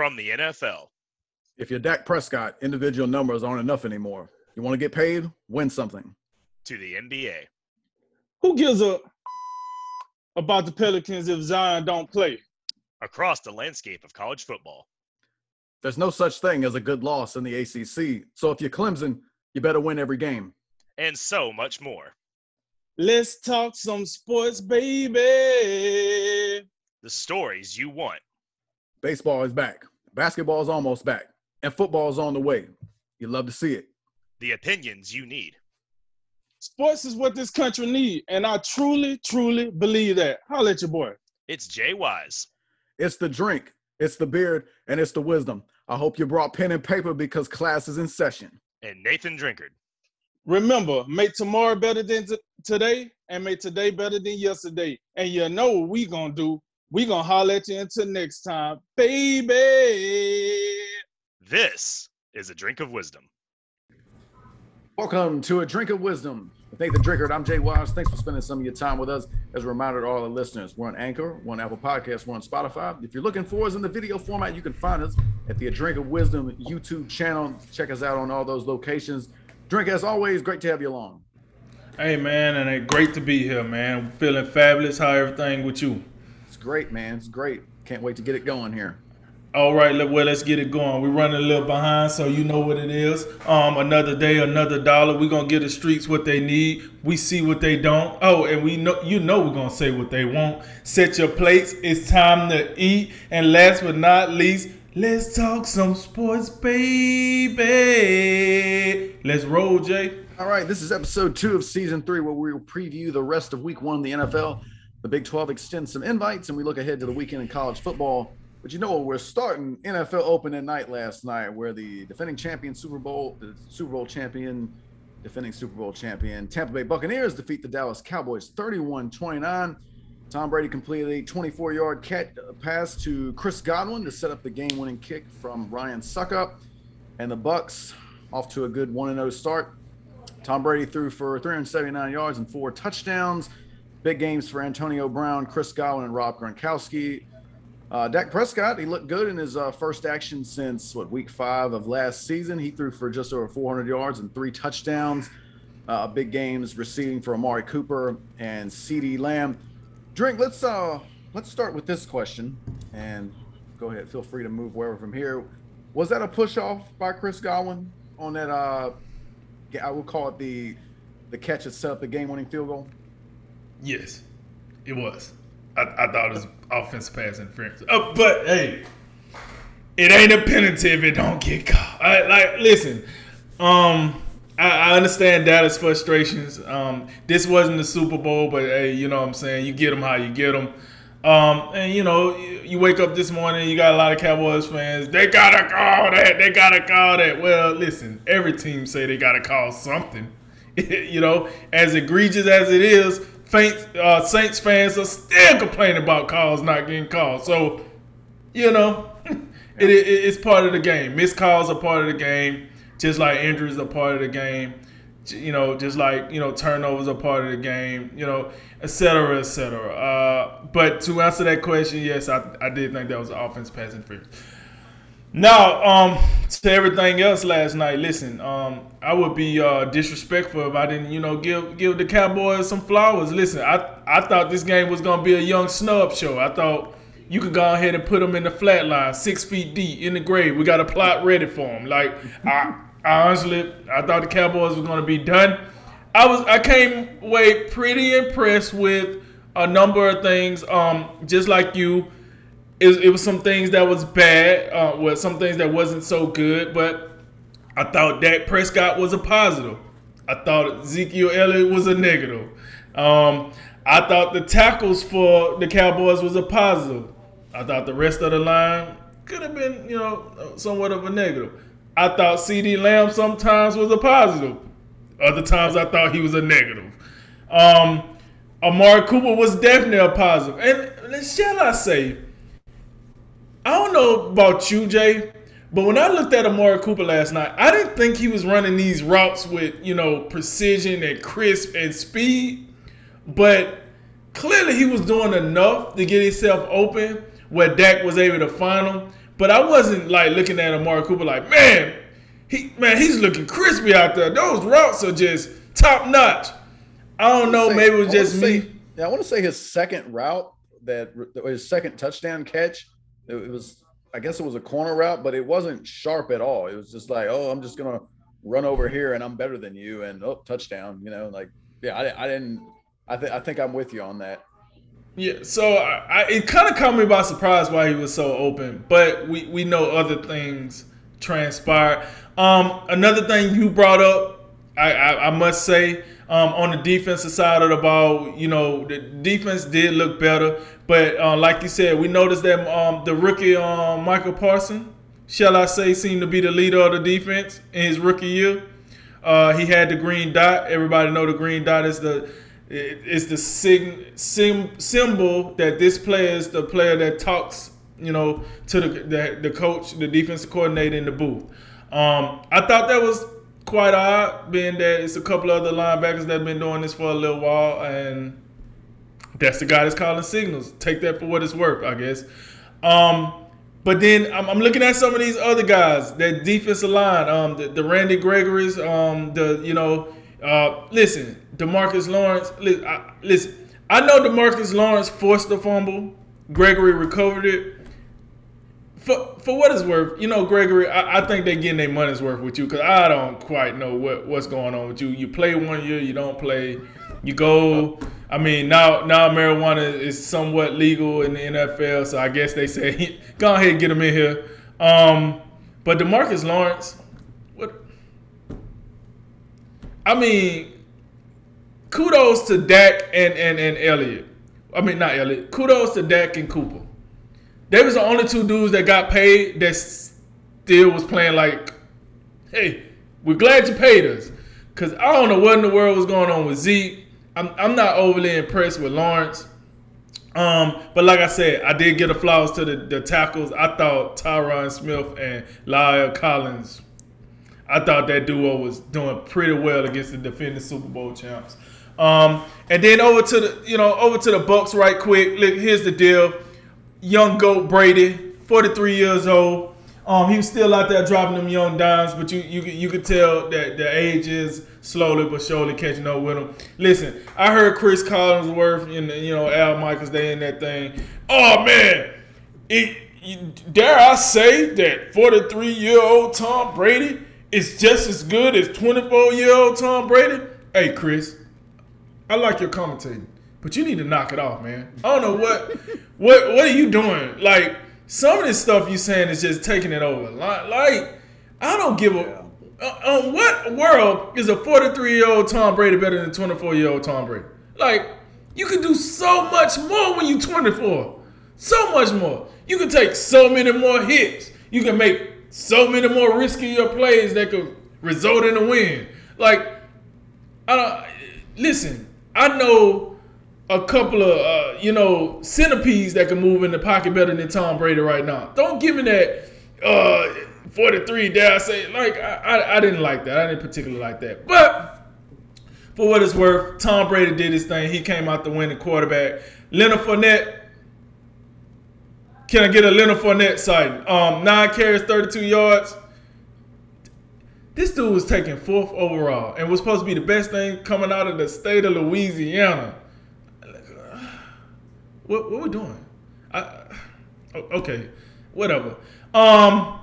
from the NFL. If you're Dak Prescott, individual numbers aren't enough anymore. You want to get paid? Win something. To the NBA. Who gives a about the Pelicans if Zion don't play? Across the landscape of college football. There's no such thing as a good loss in the ACC. So if you're Clemson, you better win every game. And so much more. Let's talk some sports, baby. The stories you want. Baseball is back. Basketball is almost back. And football is on the way. You love to see it. The opinions you need. Sports is what this country needs, and I truly, truly believe that. Holla at your boy. It's Jay Wise. It's the drink, it's the beard, and it's the wisdom. I hope you brought pen and paper because class is in session. And Nathan Drinkard. Remember, make tomorrow better than t- today, and make today better than yesterday. And you know what we gonna do? We gonna holler at you until next time, baby. This is a drink of wisdom. Welcome to a drink of wisdom. with Nathan Drinkard, I'm Jay Wise. Thanks for spending some of your time with us. As a reminder to all the listeners, we're on Anchor, we're on Apple Podcasts, we're on Spotify. If you're looking for us in the video format, you can find us at the A Drink of Wisdom YouTube channel. Check us out on all those locations. Drink, as always, great to have you along. Hey man, and it great to be here, man. Feeling fabulous. How everything with you? Great, man. It's great. Can't wait to get it going here. All right, well, let's get it going. We're running a little behind, so you know what it is. Um, another day, another dollar. We're gonna give the streets what they need. We see what they don't. Oh, and we know you know we're gonna say what they want. Set your plates. It's time to eat. And last but not least, let's talk some sports, baby. Let's roll, Jay. All right, this is episode two of season three, where we will preview the rest of week one in the NFL. The Big 12 extends some invites, and we look ahead to the weekend in college football. But you know what? We're starting NFL opening night last night, where the defending champion Super Bowl, the Super Bowl champion, defending Super Bowl champion Tampa Bay Buccaneers defeat the Dallas Cowboys 31-29. Tom Brady completed a 24-yard catch uh, pass to Chris Godwin to set up the game-winning kick from Ryan Succop, and the Bucs off to a good 1-0 start. Tom Brady threw for 379 yards and four touchdowns. Big games for Antonio Brown, Chris Godwin, and Rob Gronkowski. Uh, Dak Prescott, he looked good in his uh, first action since what week five of last season. He threw for just over 400 yards and three touchdowns. Uh, big games receiving for Amari Cooper and CeeDee Lamb. Drink. Let's uh let's start with this question, and go ahead. Feel free to move wherever from here. Was that a push off by Chris Godwin on that? Uh, I would call it the the catch up the game winning field goal. Yes, it was. I, I thought it was offensive pass interference. Uh, but hey, it ain't a penalty if it don't get caught. I, like, listen, um, I, I understand Dallas frustrations. Um, this wasn't the Super Bowl, but hey, you know what I'm saying? You get them how you get them. Um, and you know, you, you wake up this morning, you got a lot of Cowboys fans. They gotta call that. They gotta call that. Well, listen, every team say they gotta call something. you know, as egregious as it is, Saints, uh, Saints fans are still complaining about calls not getting called. So, you know, it, it, it's part of the game. Missed calls are part of the game, just like injuries are part of the game. You know, just like you know, turnovers are part of the game. You know, et cetera, et cetera. Uh, but to answer that question, yes, I, I did think that was an offense pass interference. Now, um, to everything else last night. Listen, um, I would be uh, disrespectful if I didn't, you know, give give the Cowboys some flowers. Listen, I I thought this game was gonna be a young snub show. I thought you could go ahead and put them in the flat line, six feet deep in the grave. We got a plot ready for them. Like I, I honestly, I thought the Cowboys were gonna be done. I was, I came away pretty impressed with a number of things. Um, just like you it, it was some things that was bad, uh, with some things that wasn't so good. But I thought Dak Prescott was a positive. I thought Ezekiel Elliott was a negative. Um, I thought the tackles for the Cowboys was a positive. I thought the rest of the line could have been, you know, somewhat of a negative. I thought CeeDee Lamb sometimes was a positive. Other times I thought he was a negative. Um, Amari Cooper was definitely a positive. And shall I say, I don't know about you, Jay, but when I looked at Amari Cooper last night, I didn't think he was running these routes with, you know, precision and crisp and speed. But clearly he was doing enough to get himself open where Dak was able to find him. but I wasn't like looking at Amari Cooper like, man, he man, he's looking crispy out there. Those routes are just top notch. I don't know, Say- maybe it was just say- me. Yeah, I want to say his second route that that his second touchdown catch. It, was, I guess, it was a corner route, but it wasn't sharp at all. It was just like, oh, I'm just gonna run over here and I'm better than you, and oh, touchdown. You know, like, yeah, I, I didn't. I think I think I'm with you on that. Yeah, so I, I, it kind of caught me by surprise why he was so open, but we, we know other things transpired. Um, another thing you brought up, I, I, I must say, um, on the defensive side of the ball, you know, the defense did look better, but uh, like you said, we noticed that um, the rookie um, Micah Parson, shall I say, seemed to be the leader of the defense in his rookie year. Uh, he had the green dot. Everybody know the green dot is the it's the sig- sim- symbol that this player is the player that talks, you know, to the the, the coach, the defensive coordinator in the booth. Um, I thought that was quite odd, being that it's a couple other linebackers that have been doing this for a little while, and that's the guy that's calling signals. Take that for what it's worth, I guess. Um, but then I'm, I'm looking at some of these other guys, that defensive line, um, the, the Randy Gregory's, um, the you know, uh, listen, Demarcus Lawrence. I, listen, I know Demarcus Lawrence forced the fumble. Gregory recovered it. For, for what it's worth, you know, Gregory, I, I think they're getting their money's worth with you because I don't quite know what, what's going on with you. You play one year, you don't play. You go. I mean, now now marijuana is somewhat legal in the NFL, so I guess they say go ahead and get him in here. Um, but Demarcus Lawrence, what? I mean, kudos to Dak and and and Elliott. I mean, not Elliott. Kudos to Dak and Cooper. They was the only two dudes that got paid that still was playing like, hey, we're glad you paid us. Cause I don't know what in the world was going on with Zeke. I'm I'm not overly impressed with Lawrence. Um, but like I said, I did get a flowers to the, the tackles. I thought Tyron Smith and La'el Collins, I thought that duo was doing pretty well against the defending Super Bowl champs. Um, and then over to the you know over to the Bucs right quick. Look, here's the deal: young goat Brady, 43 years old. Um, he was still out there dropping them young dimes, but you you you could tell that the age is slowly but surely catching up with him. Listen, I heard Chris Collinsworth and you know Al Michaels they in that thing. Oh man, it, dare I say that 43 year old Tom Brady is just as good as 24 year old Tom Brady? Hey Chris, I like your commentating, but you need to knock it off, man. I don't know what what what are you doing? Like some of this stuff you saying is just taking it over. Like, like I don't give a. Uh, um, what world is a 43 year old Tom Brady better than 24 year old Tom Brady? Like you can do so much more when you're 24. So much more. You can take so many more hits. You can make so many more riskier plays that could result in a win. Like I don't listen. I know a couple of uh, you know centipedes that can move in the pocket better than Tom Brady right now. Don't give me that uh, 43. Dare I say? Like I, I, I didn't like that. I didn't particularly like that. But for what it's worth, Tom Brady did his thing. He came out the winning quarterback. Leonard Fournette. Can I get a Leonard Fournette sighting? Um, nine carries, 32 yards. This dude was taken fourth overall and was supposed to be the best thing coming out of the state of Louisiana. What what we doing? I, okay, whatever. Um,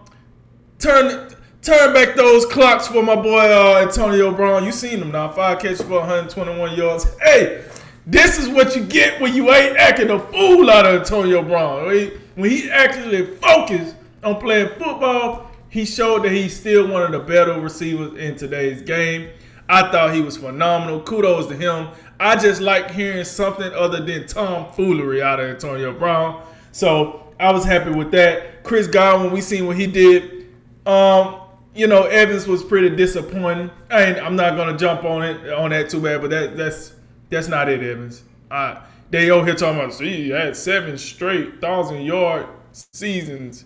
turn turn back those clocks for my boy uh, Antonio Brown. You seen him now? Five catches for 121 yards. Hey, this is what you get when you ain't acting a fool out of Antonio Brown. When he actually focused on playing football, he showed that he's still one of the better receivers in today's game. I thought he was phenomenal. Kudos to him. I just like hearing something other than tomfoolery out of Antonio Brown. So I was happy with that. Chris Godwin, we seen what he did. Um, you know, Evans was pretty disappointing. I ain't, I'm not gonna jump on it on that too bad, but that that's that's not it, Evans. Uh, they over here talking about see, he had seven straight thousand yard seasons.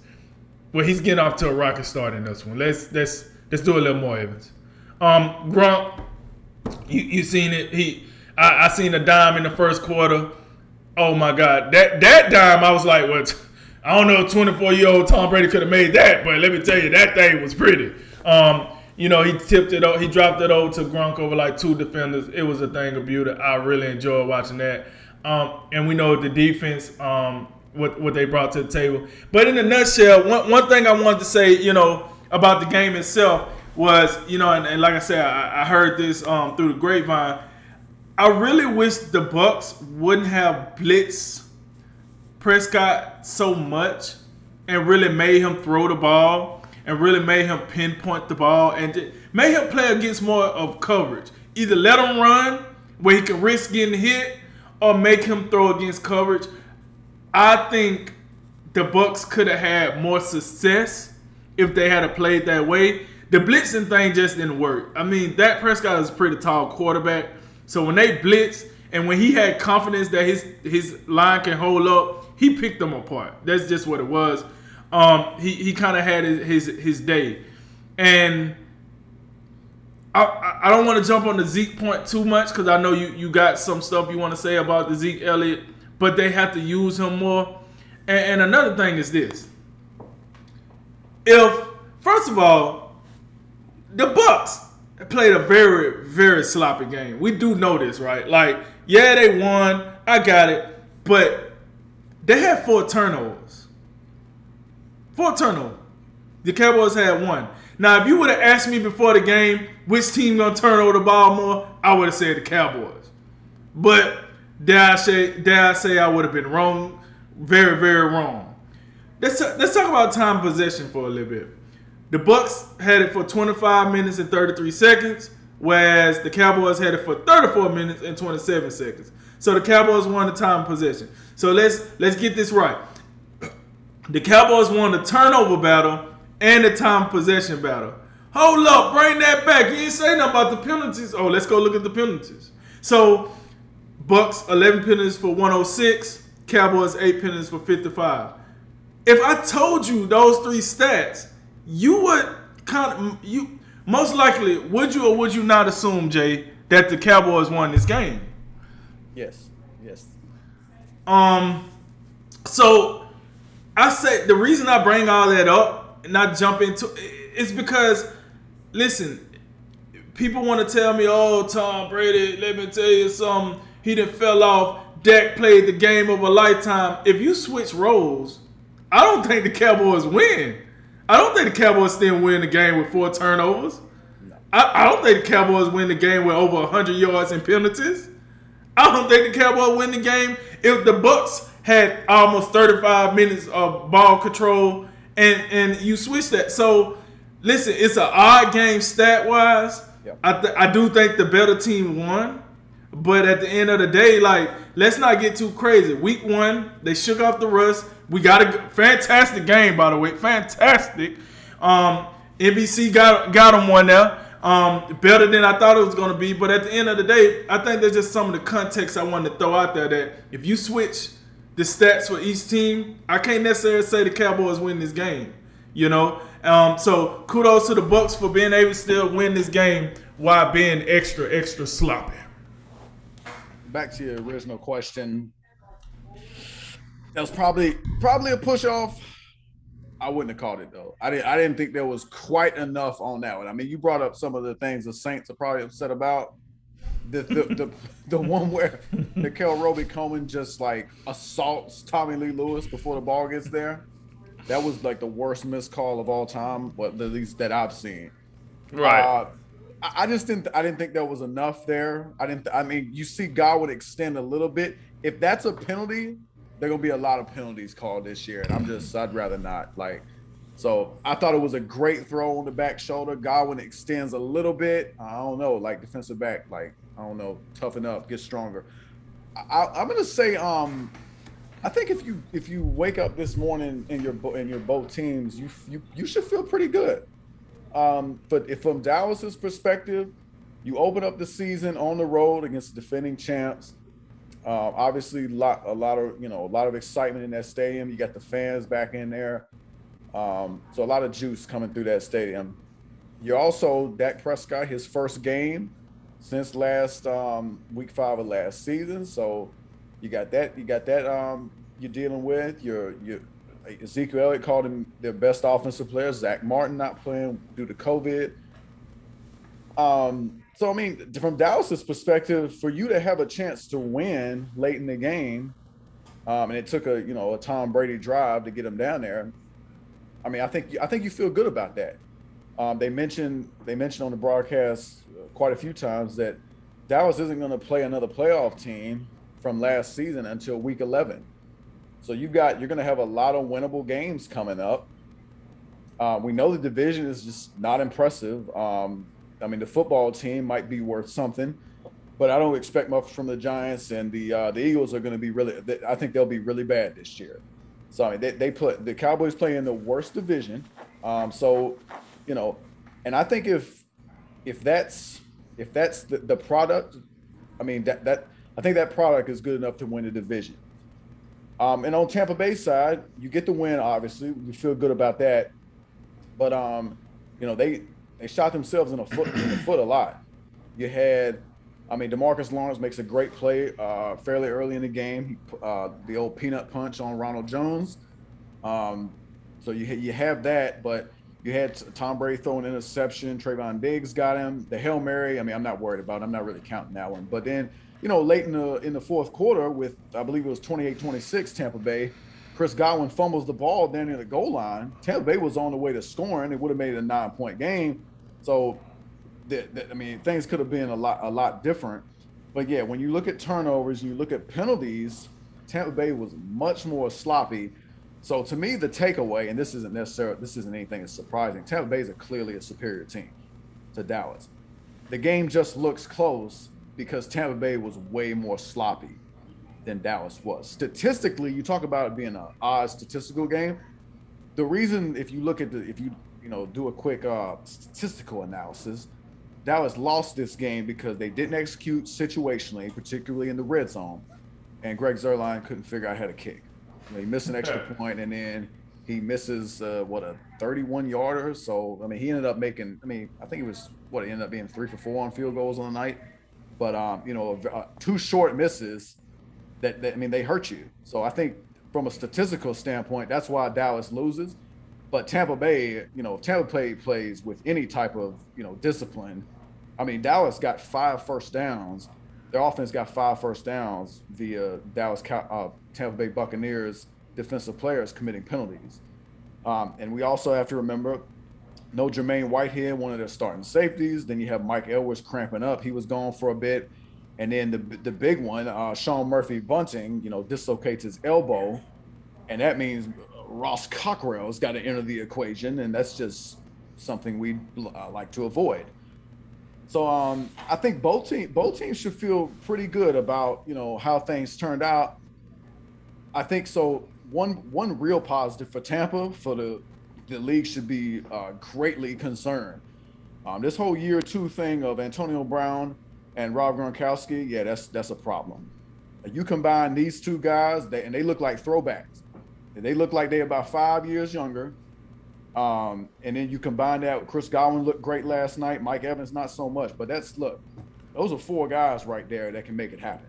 Well, he's getting off to a rocket start in this one. Let's let's let's do a little more, Evans. Um, Gronk, you you seen it? He I, I seen a dime in the first quarter. Oh my God, that that dime! I was like, what? I don't know, 24 year old Tom Brady could have made that, but let me tell you, that thing was pretty. Um, you know, he tipped it, he dropped it over to Gronk over like two defenders. It was a thing of beauty. I really enjoyed watching that. Um, and we know the defense, um, what what they brought to the table. But in a nutshell, one one thing I wanted to say, you know, about the game itself was, you know, and, and like I said, I, I heard this um, through the grapevine. I really wish the Bucs wouldn't have blitzed Prescott so much and really made him throw the ball and really made him pinpoint the ball and made him play against more of coverage. Either let him run where he can risk getting hit or make him throw against coverage. I think the Bucs could have had more success if they had played that way. The blitzing thing just didn't work. I mean, that Prescott is a pretty tall quarterback. So when they blitz and when he had confidence that his his line can hold up, he picked them apart. That's just what it was. Um, he he kind of had his, his his day, and I I don't want to jump on the Zeke point too much because I know you you got some stuff you want to say about the Zeke Elliott, but they have to use him more. And, and another thing is this: if first of all, the Bucs played a very very sloppy game. We do know this, right? Like, yeah, they won. I got it, but they had four turnovers. Four turnovers. The Cowboys had one. Now, if you would have asked me before the game which team gonna turn over the ball more, I would have said the Cowboys. But dare I say, dare I say I would have been wrong, very, very wrong. Let's let's talk about time possession for a little bit. The Bucs had it for 25 minutes and 33 seconds, whereas the Cowboys had it for 34 minutes and 27 seconds. So the Cowboys won the time possession. So let's let's get this right. The Cowboys won the turnover battle and the time possession battle. Hold up, bring that back. You ain't say nothing about the penalties. Oh, let's go look at the penalties. So Bucs 11 penalties for 106, Cowboys 8 penalties for 55. If I told you those three stats, you would kind of you most likely would you or would you not assume Jay that the Cowboys won this game? Yes. Yes. Um. So I say the reason I bring all that up and not jump into it's because listen, people want to tell me, "Oh, Tom Brady, let me tell you something. He didn't fell off. Dak played the game of a lifetime." If you switch roles, I don't think the Cowboys win. I don't think the Cowboys still win the game with four turnovers. I, I don't think the Cowboys win the game with over 100 yards and penalties. I don't think the Cowboys win the game if the Bucs had almost 35 minutes of ball control and and you switch that. So listen, it's an odd game stat wise. Yep. I th- I do think the better team won, but at the end of the day, like let's not get too crazy. Week one, they shook off the rust. We got a fantastic game, by the way, fantastic. Um, NBC got got them one there. Um, better than I thought it was going to be, but at the end of the day, I think there's just some of the context I wanted to throw out there that if you switch the stats for each team, I can't necessarily say the Cowboys win this game. You know, um, so kudos to the Bucs for being able to still win this game while being extra, extra sloppy. Back to your original question. That was probably probably a push off. I wouldn't have called it though. I didn't. I didn't think there was quite enough on that one. I mean, you brought up some of the things the Saints are probably upset about. The the the, the one where Nickell Robey Coleman just like assaults Tommy Lee Lewis before the ball gets there. That was like the worst missed call of all time, but at least that I've seen. Uh, I I just didn't. I didn't think there was enough there. I didn't. I mean, you see God would extend a little bit. If that's a penalty, there gonna be a lot of penalties called this year, and I'm just. I'd rather not. Like, so I thought it was a great throw on the back shoulder. Godwin extends a little bit. I don't know, like defensive back. Like I don't know, toughen up, get stronger. I, I'm gonna say, um, I think if you if you wake up this morning in your in your both teams, you you you should feel pretty good. Um, but if from Dallas's perspective, you open up the season on the road against defending champs. Uh, obviously, lot a lot of you know a lot of excitement in that stadium. You got the fans back in there, um, so a lot of juice coming through that stadium. You're also Dak Prescott, his first game since last um, week five of last season. So you got that. You got that. Um, you're dealing with. You're you Ezekiel Elliott called him their best offensive player. Zack Martin not playing due to COVID. Um, so I mean, from Dallas's perspective, for you to have a chance to win late in the game, um, and it took a you know a Tom Brady drive to get him down there. I mean, I think I think you feel good about that. Um, they mentioned they mentioned on the broadcast uh, quite a few times that Dallas isn't going to play another playoff team from last season until week 11. So you got you're going to have a lot of winnable games coming up. Uh, we know the division is just not impressive. Um, I mean, the football team might be worth something, but I don't expect much from the Giants and the uh, the Eagles are going to be really. I think they'll be really bad this year. So I mean, they, they put the Cowboys play in the worst division. Um, so, you know, and I think if if that's if that's the, the product, I mean that that I think that product is good enough to win the division. Um, and on Tampa Bay side, you get the win. Obviously, we feel good about that. But um, you know, they they shot themselves in the foot in the foot a lot. You had, I mean, Demarcus Lawrence makes a great play uh, fairly early in the game. Uh, the old peanut punch on Ronald Jones. Um, so you you have that, but you had Tom Brady throwing an interception. Trevon Diggs got him. The Hail Mary. I mean, I'm not worried about. It. I'm not really counting that one. But then you know, late in the in the fourth quarter with I believe it was 28-26 Tampa Bay. Chris Godwin fumbles the ball down near the goal line. Tampa Bay was on the way to scoring. It would have made it a nine point game. So, I mean, things could have been a lot a lot different. But yeah, when you look at turnovers, you look at penalties. Tampa Bay was much more sloppy. So to me, the takeaway, and this isn't necessarily this isn't anything that's surprising. Tampa Bay is a clearly a superior team to Dallas. The game just looks close because Tampa Bay was way more sloppy than Dallas was. Statistically, you talk about it being an odd statistical game. The reason, if you look at the, if you you know do a quick uh, statistical analysis, Dallas lost this game because they didn't execute situationally, particularly in the red zone, and Greg Zuerlein couldn't figure out how to kick. You know, he missed an extra point, and then he misses uh, what a 31 yarder. So I mean, he ended up making. I mean, I think it was what it ended up being three for four on field goals on the night. But um, you know, uh, two short misses that, that I mean they hurt you. So I think from a statistical standpoint, that's why Dallas loses. But Tampa Bay, you know, if Tampa Bay plays with any type of you know discipline. I mean, Dallas got five first downs. Their offense got five first downs via Dallas uh, Tampa Bay Buccaneers defensive players committing penalties. Um, and we also have to remember no Jermaine Whitehead, one of their starting safeties. Then you have Mike Edwards cramping up. He was gone for a bit. And then the the big one, uh, Sean Murphy Bunting, you know, dislocates his elbow. And that means Ross Cockrell's got to enter the equation. And that's just something we uh, like to avoid. So um, I think both team both teams should feel pretty good about you know how things turned out. I think so. One one real positive for Tampa for the the league should be uh, greatly concerned. Um, this whole year two thing of Antonio Brown and Rob Gronkowski, yeah, that's that's a problem. You combine these two guys, they, and they look like throwbacks. They look like they're about five years younger. Um, and then you combine that with Chris Godwin looked great last night. Mike Evans not so much, but that's look, those are four guys right there that can make it happen,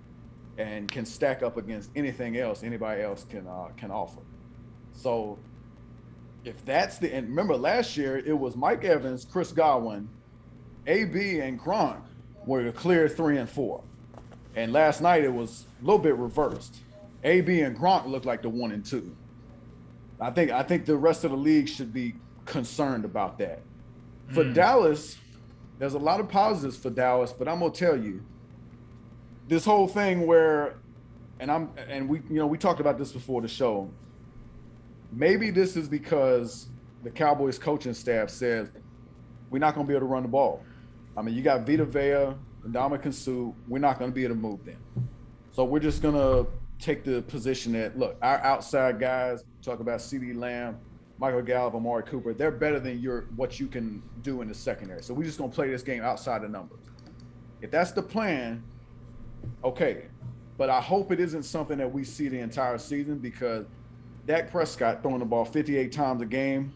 and can stack up against anything else anybody else can uh, can offer. So if that's the and remember last year it was Mike Evans, Chris Godwin, AB, and Gronk were the clear three and four. And last night it was a little bit reversed. AB and Gronk looked like the one and two. I think I think the rest of the league should be concerned about that. For mm. Dallas, there's a lot of positives for Dallas, but I'm gonna tell you, this whole thing where, and I'm and we you know we talked about this before the show maybe this is because the Cowboys coaching staff says we're not going to be able to run the ball. I mean, you got Vita Vea and Ndamukong Suh. We're not going to be able to move them. So we're just going to take the position that, look, our outside guys, talk about CeeDee Lamb, Michael Gallup, Amari Cooper, they're better than your what you can do in the secondary. So we're just to play this game outside the numbers. If that's the plan, okay. But I hope it isn't something that we see the entire season because – Dak Prescott throwing the ball 58 times a game,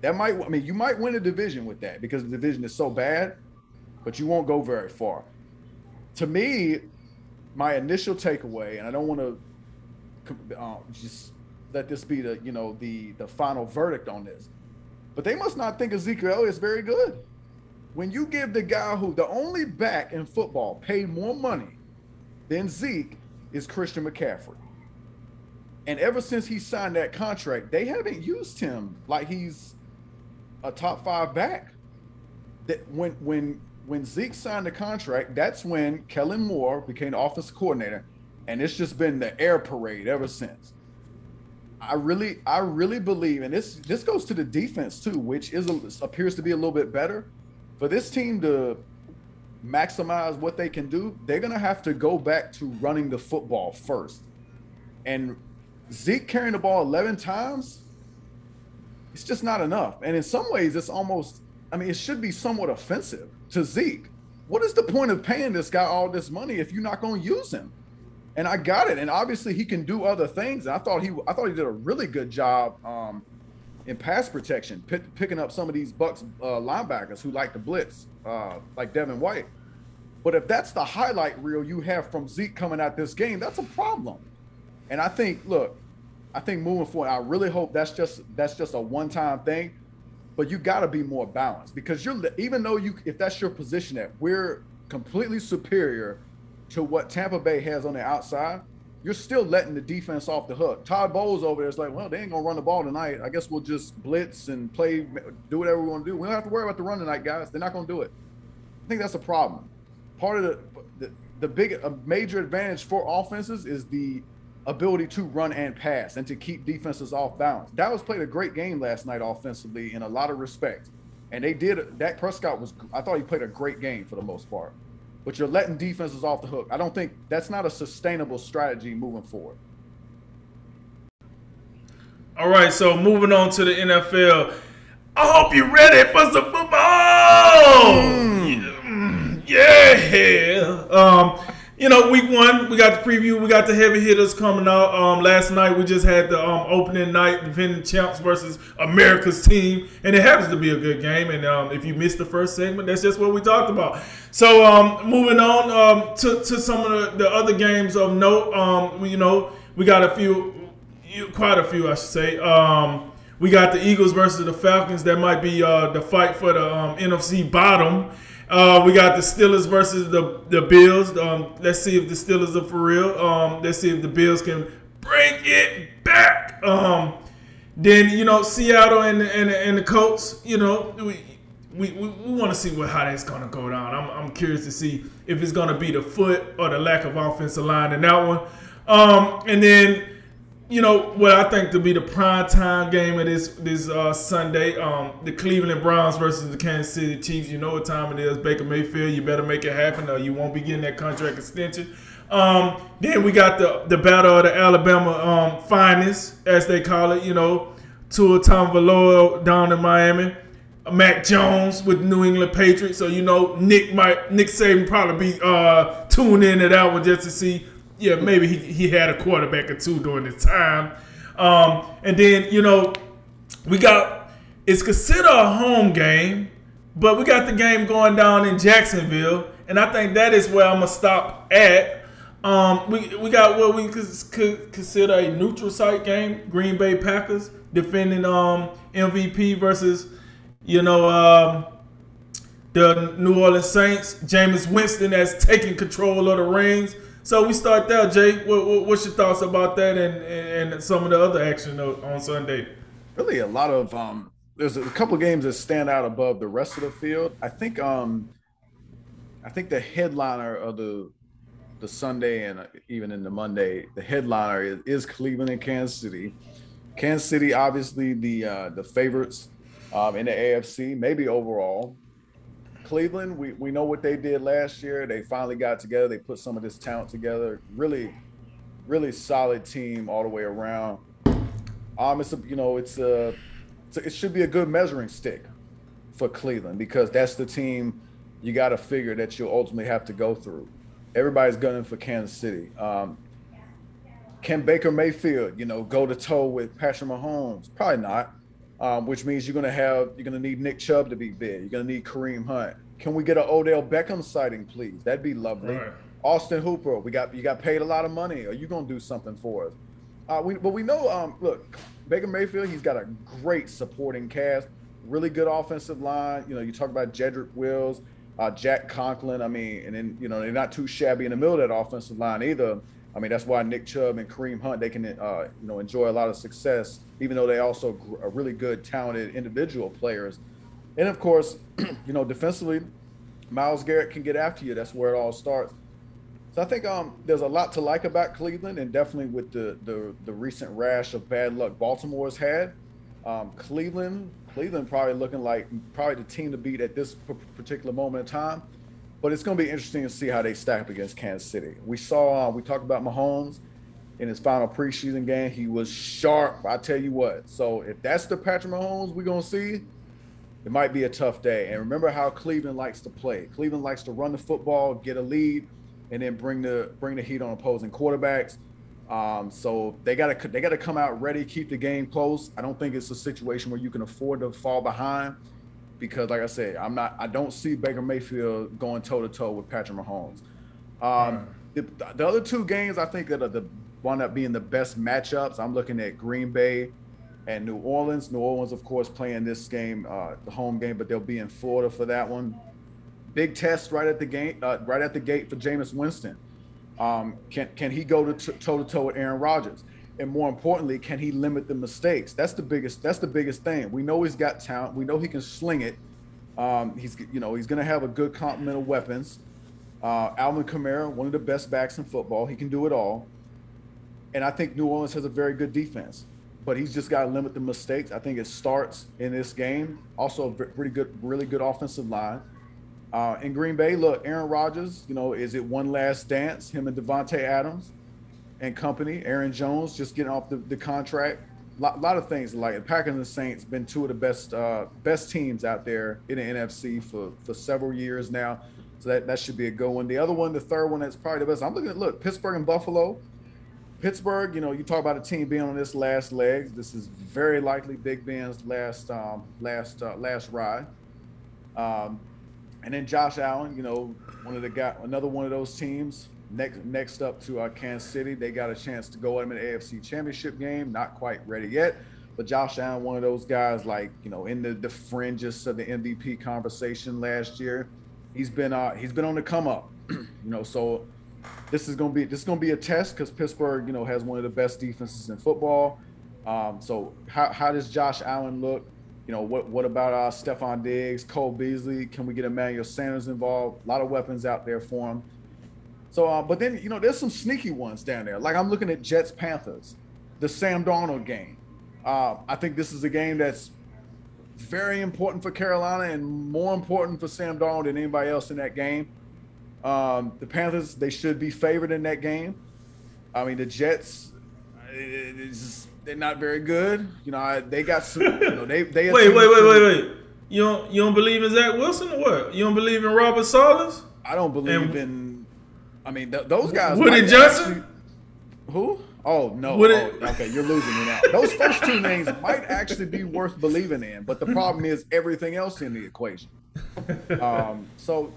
that might, I mean, you might win a division with that because the division is so bad, but you won't go very far. To me, my initial takeaway, and I don't want to uh, just let this be the you know the the final verdict on this. But they must not think Ezekiel is very good. When you give the guy who the only back in football paid more money than Zeke is Christian McCaffrey. And ever since he signed that contract, they haven't used him like he's a top five back. That when when when Zeke signed the contract, that's when Kellen Moore became the offensive coordinator, and it's just been the air parade ever since. I really, I really believe, and this this goes to the defense too, which is a, appears to be a little bit better. For this team to maximize what they can do, they're gonna have to go back to running the football first. And Zeke carrying the ball 11 times, it's just not enough. And in some ways, it's almost, I mean, it should be somewhat offensive to Zeke. What is the point of paying this guy all this money if you're not going to use him? And I got it. And obviously, he can do other things. And I thought he, I thought he did a really good job um, in pass protection, p- picking up some of these Bucs uh, linebackers who like to blitz, uh, like Devin White. But if that's the highlight reel you have from Zeke coming out this game, that's a problem. And I think, look, I think moving forward, I really hope that's just that's just a one-time thing. But you got to be more balanced because you're even though you if that's your position that we're completely superior to what Tampa Bay has on the outside, you're still letting the defense off the hook. Todd Bowles over there is like, well, they ain't gonna run the ball tonight. I guess we'll just blitz and play, do whatever we want to do. We don't have to worry about the run tonight, guys. They're not gonna do it. I think that's a problem. Part of the the, the big major advantage for offenses is the ability to run and pass and to keep defenses off balance. Dallas played a great game last night offensively in a lot of respects. And they did Dak Prescott was I thought he played a great game for the most part. But you're letting defenses off the hook. I don't think that's not a sustainable strategy moving forward. All right, so moving on to the NFL. I hope you're ready for some football. Mm. Yeah. Um, you know, week one, we got the preview. We got the heavy hitters coming out. Um, last night, we just had the um, opening night, defending champs versus America's team, and it happens to be a good game. And um, if you missed the first segment, that's just what we talked about. So, um, moving on um, to, to some of the, the other games of note, um, you know, we got a few, quite a few, I should say. we got the Eagles versus the Falcons. That might be uh, the fight for the NFC bottom. Uh, we got the Steelers versus the the Bills. Um, let's see if the Steelers are for real. Um, let's see if the Bills can bring it back. Um, then you know Seattle and the, and, and the Colts. You know we we, we, we want to see what how that's to go down. I'm, I'm curious to see if it's to be the foot or the lack of offensive line in that one. Um, and then you know what I think to be the prime time game of this this uh, Sunday, um, the Cleveland Browns versus the Kansas City Chiefs. You know what time it is, Baker Mayfield. You better make it happen, or you won't be getting that contract extension. Um, then we got the the battle of the Alabama um, finest, as they call it. You know, Tua Tagovailoa down in Miami. Mac Jones with New England Patriots. So you know Nick might Nick Saban probably be uh, tuning in to that one just to see yeah, maybe he, he had a quarterback or two during this time. Um, and then, you know, we got, it's considered a home game, but we got the game going down in Jacksonville. And I think that is where I'm to stop at. Um, we, we got what we could consider a neutral site game Green Bay Packers defending um, MVP versus, you know, um, the New Orleans Saints. Jameis Winston has taken control of the reins. So we start there, Jay. What, what, what's your thoughts about that and, and, some of the other action on Sunday? Really, a lot of um, there's a couple games that stand out above the rest of the field. I think um, I think the headliner of the the Sunday and even in the Monday, the headliner is, is Cleveland and Kansas City. Kansas City, obviously the uh, the favorites um, in the AFC, maybe overall. Cleveland, we, we know what they did last year. They finally got together. They put some of this talent together. Really, really solid team all the way around. Um, it's a, you know, it's a, it's a, it should be a good measuring stick for Cleveland because that's the team you got to figure that you'll ultimately have to go through. Everybody's gunning for Kansas City. Um, can Baker Mayfield, you know, go to toe with Patrick Mahomes? Probably not um, which means you're going to have you're going to need Nick Chubb to be big. You're going to need Kareem Hunt. Can we get an Odell Beckham sighting, please? That'd be lovely. Right. Austin Hooper, we got you got paid a lot of money. Are you going to do something for us? Uh, we, but we know, um, look, Baker Mayfield, he's got a great supporting cast, really good offensive line. You know, you talk about Jedrick Wills, uh, Jack Conklin. I mean, and then you know they're not too shabby in the middle of that offensive line either. I mean, that's why Nick Chubb and Kareem Hunt they can uh, you know enjoy a lot of success, even though they also are really good, talented individual players. And of course, you know, defensively, Myles Garrett can get after you. That's where it all starts. So I think um, there's a lot to like about Cleveland, and definitely with the the, the recent rash of bad luck Baltimore's had, um, Cleveland Cleveland probably looking like probably the team to beat at this particular moment in time. But it's going to be interesting to see how they stack up against Kansas City. We saw uh, we talked about Mahomes in his final preseason game. He was sharp. I tell you what. So if that's the Patrick Mahomes we're going to see, it might be a tough day. And remember how Cleveland likes to play. Cleveland likes to run the football, get a lead, and then bring the bring the heat on opposing quarterbacks. Um, so they got to they got to come out ready, keep the game close. I don't think it's a situation where you can afford to fall behind because, like I said, I'm not. I don't see Baker Mayfield going toe to toe with Patrick Mahomes. Um, the, the other two games I think that are the wound up being the best matchups. I'm looking at Green Bay and New Orleans. New Orleans, of course, playing this game, uh, the home game, but they'll be in Florida for that one. Big test right at the game, uh, right at the gate for Jameis Winston. Um, can can he go to toe to toe with Aaron Rodgers? And more importantly, can he limit the mistakes? That's the biggest. That's the biggest thing. We know he's got talent. We know he can sling it. Um, he's you know he's going to have a good complement of weapons. Uh, Alvin Kamara, one of the best backs in football, he can do it all. And I think New Orleans has a very good defense, but he's just got to limit the mistakes. I think it starts in this game. Also, a pretty good, really good offensive line. Uh, in Green Bay, look, Aaron Rodgers, you know, is it one last dance? Him and Davante Adams and company. Aaron Jones just getting off the, the contract. A lot, lot, of things like the Packers and the Saints been two of the best uh, best teams out there in the NFC for for several years now. So that, that should be a good one. The other one, the third one, that's probably the best. I'm looking at look Pittsburgh and Buffalo. Pittsburgh, you know, you talk about a team being on this last leg. This is very likely Big Ben's last um, last uh, last ride. Um, and then Josh Allen, you know, one of the guy, another one of those teams. Next, next up to uh, Kansas City, they got a chance to go in the AFC Championship game. Not quite ready yet, but Josh Allen, one of those guys, like you know, in the, the fringes of the MVP conversation last year. He's been uh, he's been on the come up, you know. So this is gonna be this is gonna be a test because Pittsburgh, you know, has one of the best defenses in football. Um, so how how does Josh Allen look? You know, what what about uh, Stefon Diggs, Cole Beasley? Can we get Emmanuel Sanders involved? A lot of weapons out there for him. So, uh, but then you know, there's some sneaky ones down there. Like I'm looking at Jets Panthers, the Sam Darnold game. Uh, I think this is a game that's very important for Carolina and more important for Sam Darnold than anybody else in that game. Um, the Panthers, they should be favored in that game. I mean, the Jets, they're not very good. You know, they got some. You know, they they. wait, wait, wait, wait, wait. You don't you don't believe in Zach Wilson or what? You don't believe in Robert Saleh? I don't believe and, in. I mean, th- those guys. Woody Johnson. Actually, who? Oh no! Would oh, okay, you're losing me now. Those first two names might actually be worth believing in, but the problem is everything else in the equation. Um, so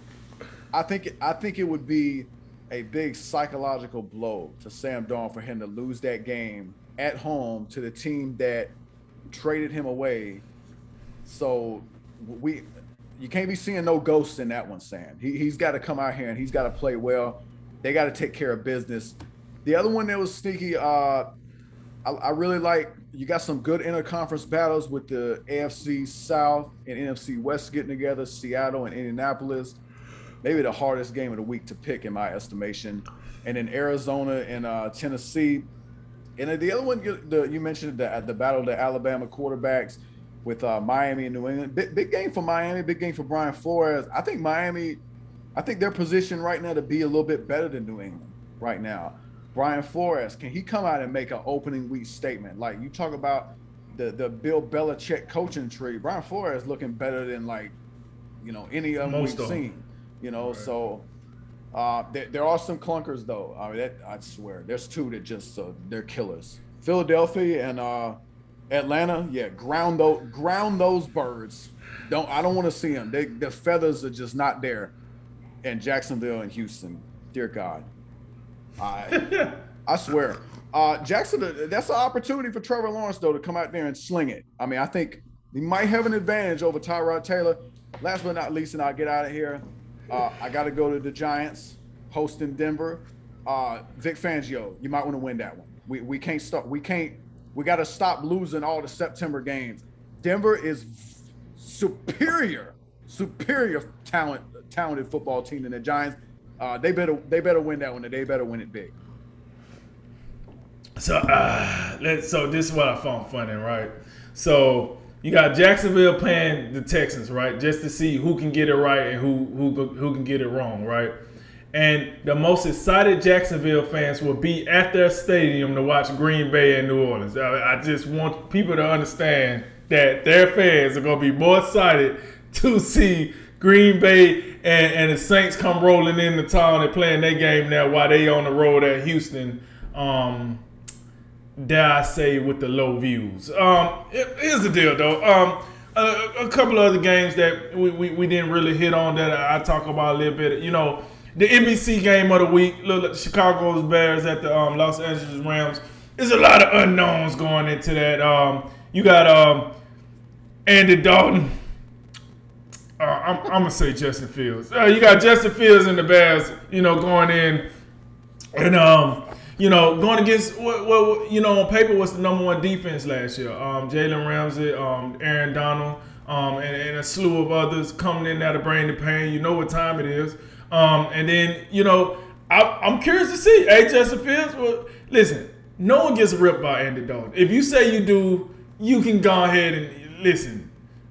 I think I think it would be a big psychological blow to Sam Darnold for him to lose that game at home to the team that traded him away. So we you can't be seeing no ghosts in that one, Sam. He he's got to come out here and he's got to play well. They got to take care of business. The other one that was sneaky, uh, I, I really like. You got some good interconference battles with the AFC South and NFC West getting together, Seattle and Indianapolis maybe the hardest game of the week to pick in my estimation. And then Arizona and uh, Tennessee. And then the other one you, the, you mentioned the the battle of the Alabama quarterbacks with uh, Miami and New England. Big, big game for Miami. Big game for Brian Flores. I think Miami. I think they're positioned right now to be a little bit better than New England right now. Brian Flores, can he come out and make an opening week statement? Like you talk about the the Bill Belichick coaching tree. Brian Flores looking better than like, you know, any of them we've seen. You know, right. so uh, there, there, are some clunkers though. I mean, that, I swear, there's two that just uh, they're killers. Philadelphia and uh, Atlanta, yeah, ground those ground those birds. Don't I don't want to see them. They, the feathers are just not there. And Jacksonville and Houston, dear God, I I swear. Uh, Jackson, that's an opportunity for Trevor Lawrence though to come out there and sling it. I mean, I think he might have an advantage over Tyrod Taylor. Last but not least, and I'll get out of here. Uh, I got to go to the Giants, hosting Denver. Uh, Vic Fangio, you might want to win that one. We we can't stop. We can't. We got to stop losing all the September games. Denver is superior, superior talent, talented football team than the Giants. Uh, they better they better win that one. And they better win it big. So, uh, let's, so this is what I found funny, right? So you got Jacksonville playing the Texans, right? Just to see who can get it right and who who who can get it wrong, right? And the most excited Jacksonville fans will be at their stadium to watch Green Bay and New Orleans. I, I just want people to understand that their fans are going to be more excited to see Green Bay and, and the Saints come rolling in the town and playing their game now while they on the road at Houston. Um, dare I say, with the low views. Um, here's the deal, though. Um, a, a, couple of other games that we, we, we, didn't really hit on that I, I talk about a little bit. You know, the NBC game of the week, look, Chicago's Bears at the um, Los Angeles Rams. There's a lot of unknowns going into that. Um, you got um, Andy Dalton. Uh, I'm, I'm, gonna say Justin Fields. Uh, you got Justin Fields and the Bears. You know, going in and um, you know, going against what, what you know on paper was the number one defense last year. Um, Jalen Ramsey, um, Aaron Donald, um, and, and, a slew of others coming in there to bring the pain. You know what time it is. Um, and then you know, I, am curious to see. Hey, Justin Fields. Well, listen, no one gets ripped by Andy Dalton. If you say you do, you can go ahead and listen.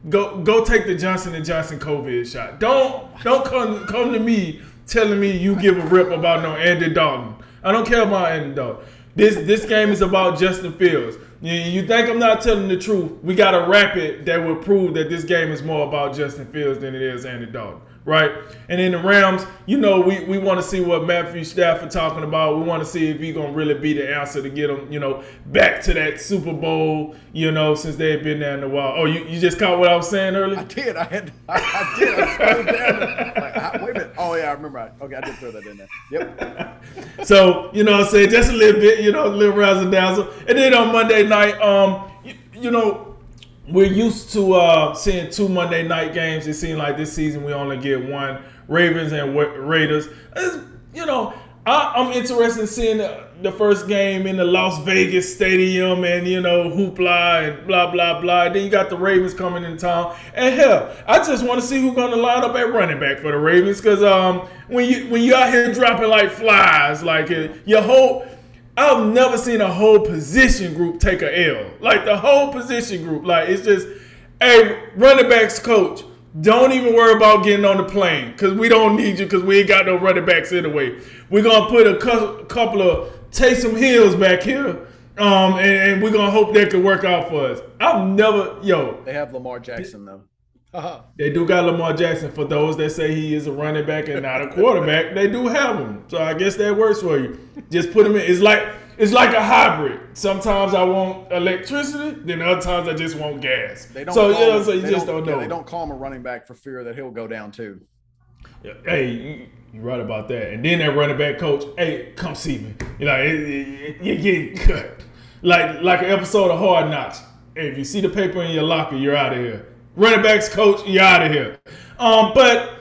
Go go take the Johnson and Johnson COVID shot. Don't don't come come to me telling me you give a rip about no Andy Dalton. I don't care about Andy Dalton. This this game is about Justin Fields. You, you think I'm not telling the truth? We got a rapid that will prove that this game is more about Justin Fields than it is Andy Dalton right? And in the Rams, you know, we, we want to see what Matthew Stafford talking about. We want to see if he's gonna really be the answer to get them, you know, back to that Super Bowl, you know, since they've been there in a while. Oh, you, you just caught what I was saying earlier? I did. I had. I, I did. I slowed down. Like, I, wait a minute. Oh yeah, I remember. I, okay, I did throw that in there. Yep. so you know, I'm saying just a little bit, you know, a little razzle dazzle, and then on Monday night, um, you, you know we're used to uh, seeing two Monday night games. It seems like this season we only get one. Ravens and Raiders. It's, you know, I, am interested in seeing the, first game in the Las Vegas stadium and you know hoopla and blah blah blah. Then you got the Ravens coming in town, and hell, I just want to see who's going to line up at running back for the Ravens because um when you when you out here dropping like flies, like uh, your whole I've never seen a whole position group take a L. Like the whole position group. Like it's just, hey, running backs coach, don't even worry about getting on the plane because we don't need you because we ain't got no running backs anyway. We're gonna put a cu- couple of Taysom Hills back here. Um, and, and we're gonna hope that could work out for us. I've never, yo. They have Lamar Jackson though. Uh-huh. They do got Lamar Jackson. For those that say he is a running back and not a quarterback, they do have him. So I guess that works for you. Just put him in. It's like it's like a hybrid. Sometimes I want electricity, then other times I just want gas. They don't so you know, so you just don't, don't know. Yeah, they don't call him a running back for fear that he'll go down too. Yeah, hey, you're right about that. And then that running back coach, hey, come see me. You know, you're getting cut. Like like an episode of Hard Knocks. Hey, if you see the paper in your locker, you're out of here running backs coach, you out of here. Um, but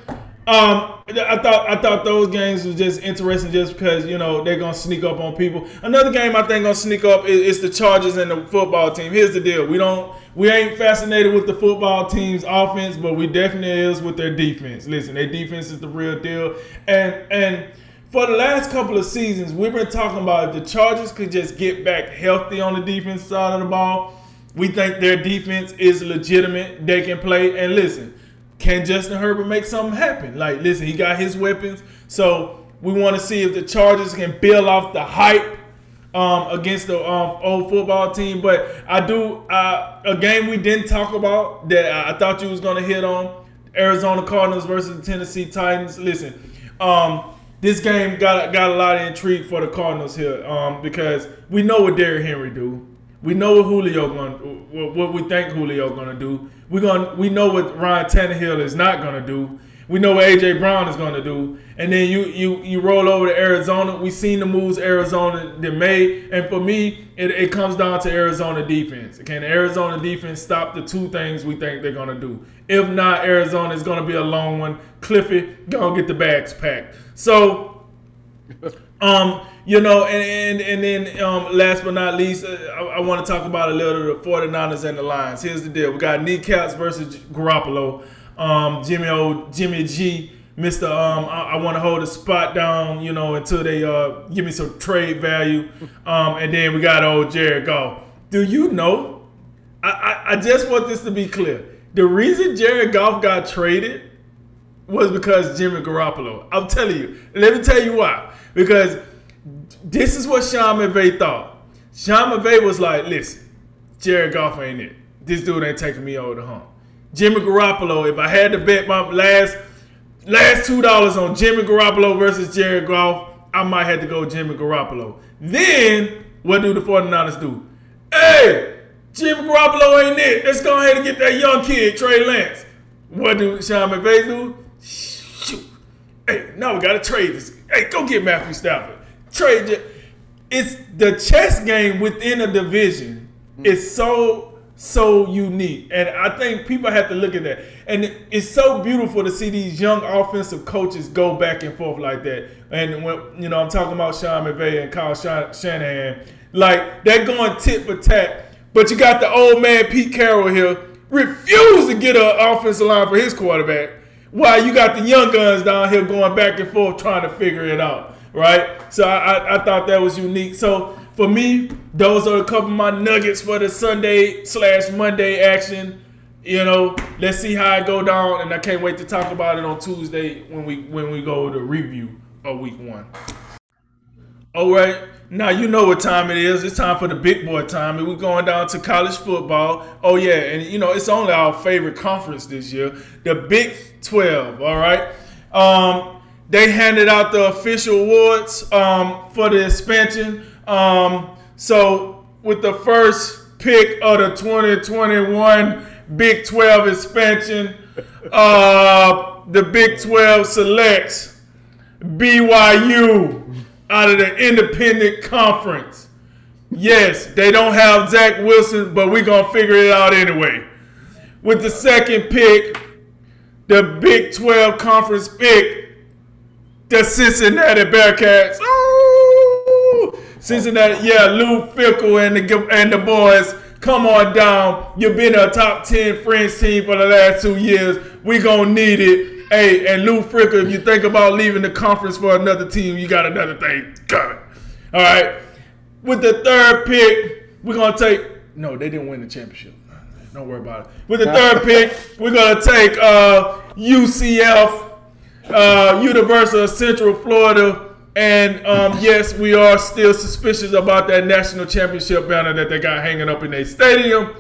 um, I thought I thought those games was just interesting just because you know they're gonna sneak up on people. Another game I think gonna sneak up is, is, the Chargers and the football team. Here's the deal: we don't we ain't fascinated with the football team's offense, but we definitely is with their defense. Listen, their defense is the real deal, and and. For the last couple of seasons, we've been talking about if the Chargers could just get back healthy on the defense side of the ball, we think their defense is legitimate. They can play. And listen, can Justin Herbert make something happen? Like, listen, he got his weapons. So we want to see if the Chargers can build off the hype um, against the um, old football team. But I do uh, a game we didn't talk about that I thought you was going to hit on: Arizona Cardinals versus the Tennessee Titans. Listen, um, this game got got a lot of intrigue for the Cardinals here um, because we know what Derrick Henry do. We know what Julio going what we think Julio going to do. We going we know what Ryan Tannehill is not going to do. We know what AJ Brown is going to do, and then you you you roll over to Arizona. We seen the moves Arizona that made, and for me, it, it comes down to Arizona defense. Can Arizona defense stop the two things we think they're going to do? If not, Arizona is going to be a long one. Cliffy gonna get the bags packed. So, um, you know, and and, and then um, last but not least, uh, I, I want to talk about a little of the 49ers and the Lions. Here's the deal: we got kneecaps versus Garoppolo. Um, Jimmy O, Jimmy G, Mister. Um, I, I want to hold a spot down, you know, until they uh give me some trade value. Um, and then we got old Jared Goff. Do you know? I, I, I just want this to be clear. The reason Jared Goff got traded was because Jimmy Garoppolo. I'm telling you. Let me tell you why. Because this is what Sean McVay thought. Sean McVay was like, listen, Jared Goff ain't it. This dude ain't taking me over the hump. Jimmy Garoppolo, if I had to bet my last last two dollars on Jimmy Garoppolo versus Jared Goff, I might have to go Jimmy Garoppolo. Then what do the 49ers do? Hey, Jimmy Garoppolo ain't it. Let's go ahead and get that young kid, Trey Lance. What do Sean McVay do? Shoot. Hey, now we gotta trade this. Hey, go get Matthew Stafford. Trade. It's the chess game within a division mm. It's so so unique, and I think people have to look at that. And it's so beautiful to see these young offensive coaches go back and forth like that. And when you know, I'm talking about Sean McVay and Kyle Shan- Shanahan, like they're going tit for tat. But you got the old man Pete Carroll here refuse to get an offensive line for his quarterback, while you got the young guns down here going back and forth trying to figure it out, right? So I, I, I thought that was unique. So for me, those are a couple of my nuggets for the Sunday slash Monday action. You know, let's see how it go down, and I can't wait to talk about it on Tuesday when we when we go to review of week one. All right. Now you know what time it is. It's time for the big boy time. And we're going down to college football. Oh yeah, and you know it's only our favorite conference this year, the Big 12. All right. Um, they handed out the official awards um, for the expansion. Um, so with the first pick of the 2021 Big 12 expansion, uh, the Big 12 selects BYU out of the independent conference. Yes, they don't have Zach Wilson, but we're going to figure it out anyway. With the second pick, the Big 12 conference pick, the Cincinnati Bearcats. Ooh! Cincinnati, yeah, Luke Fickell and the, and the boys, come on down. You've been a top 10 French team for the last two years. we going to need it. Hey, and Luke Fickell, if you think about leaving the conference for another team, you got another thing coming. All right. With the third pick, we're gonna take. No, they didn't win the championship. Don't worry about it. With the third pick, we're gonna take uh, UCF, uh, University of Central Florida, and um, yes, we are still suspicious about that national championship banner that they got hanging up in their stadium,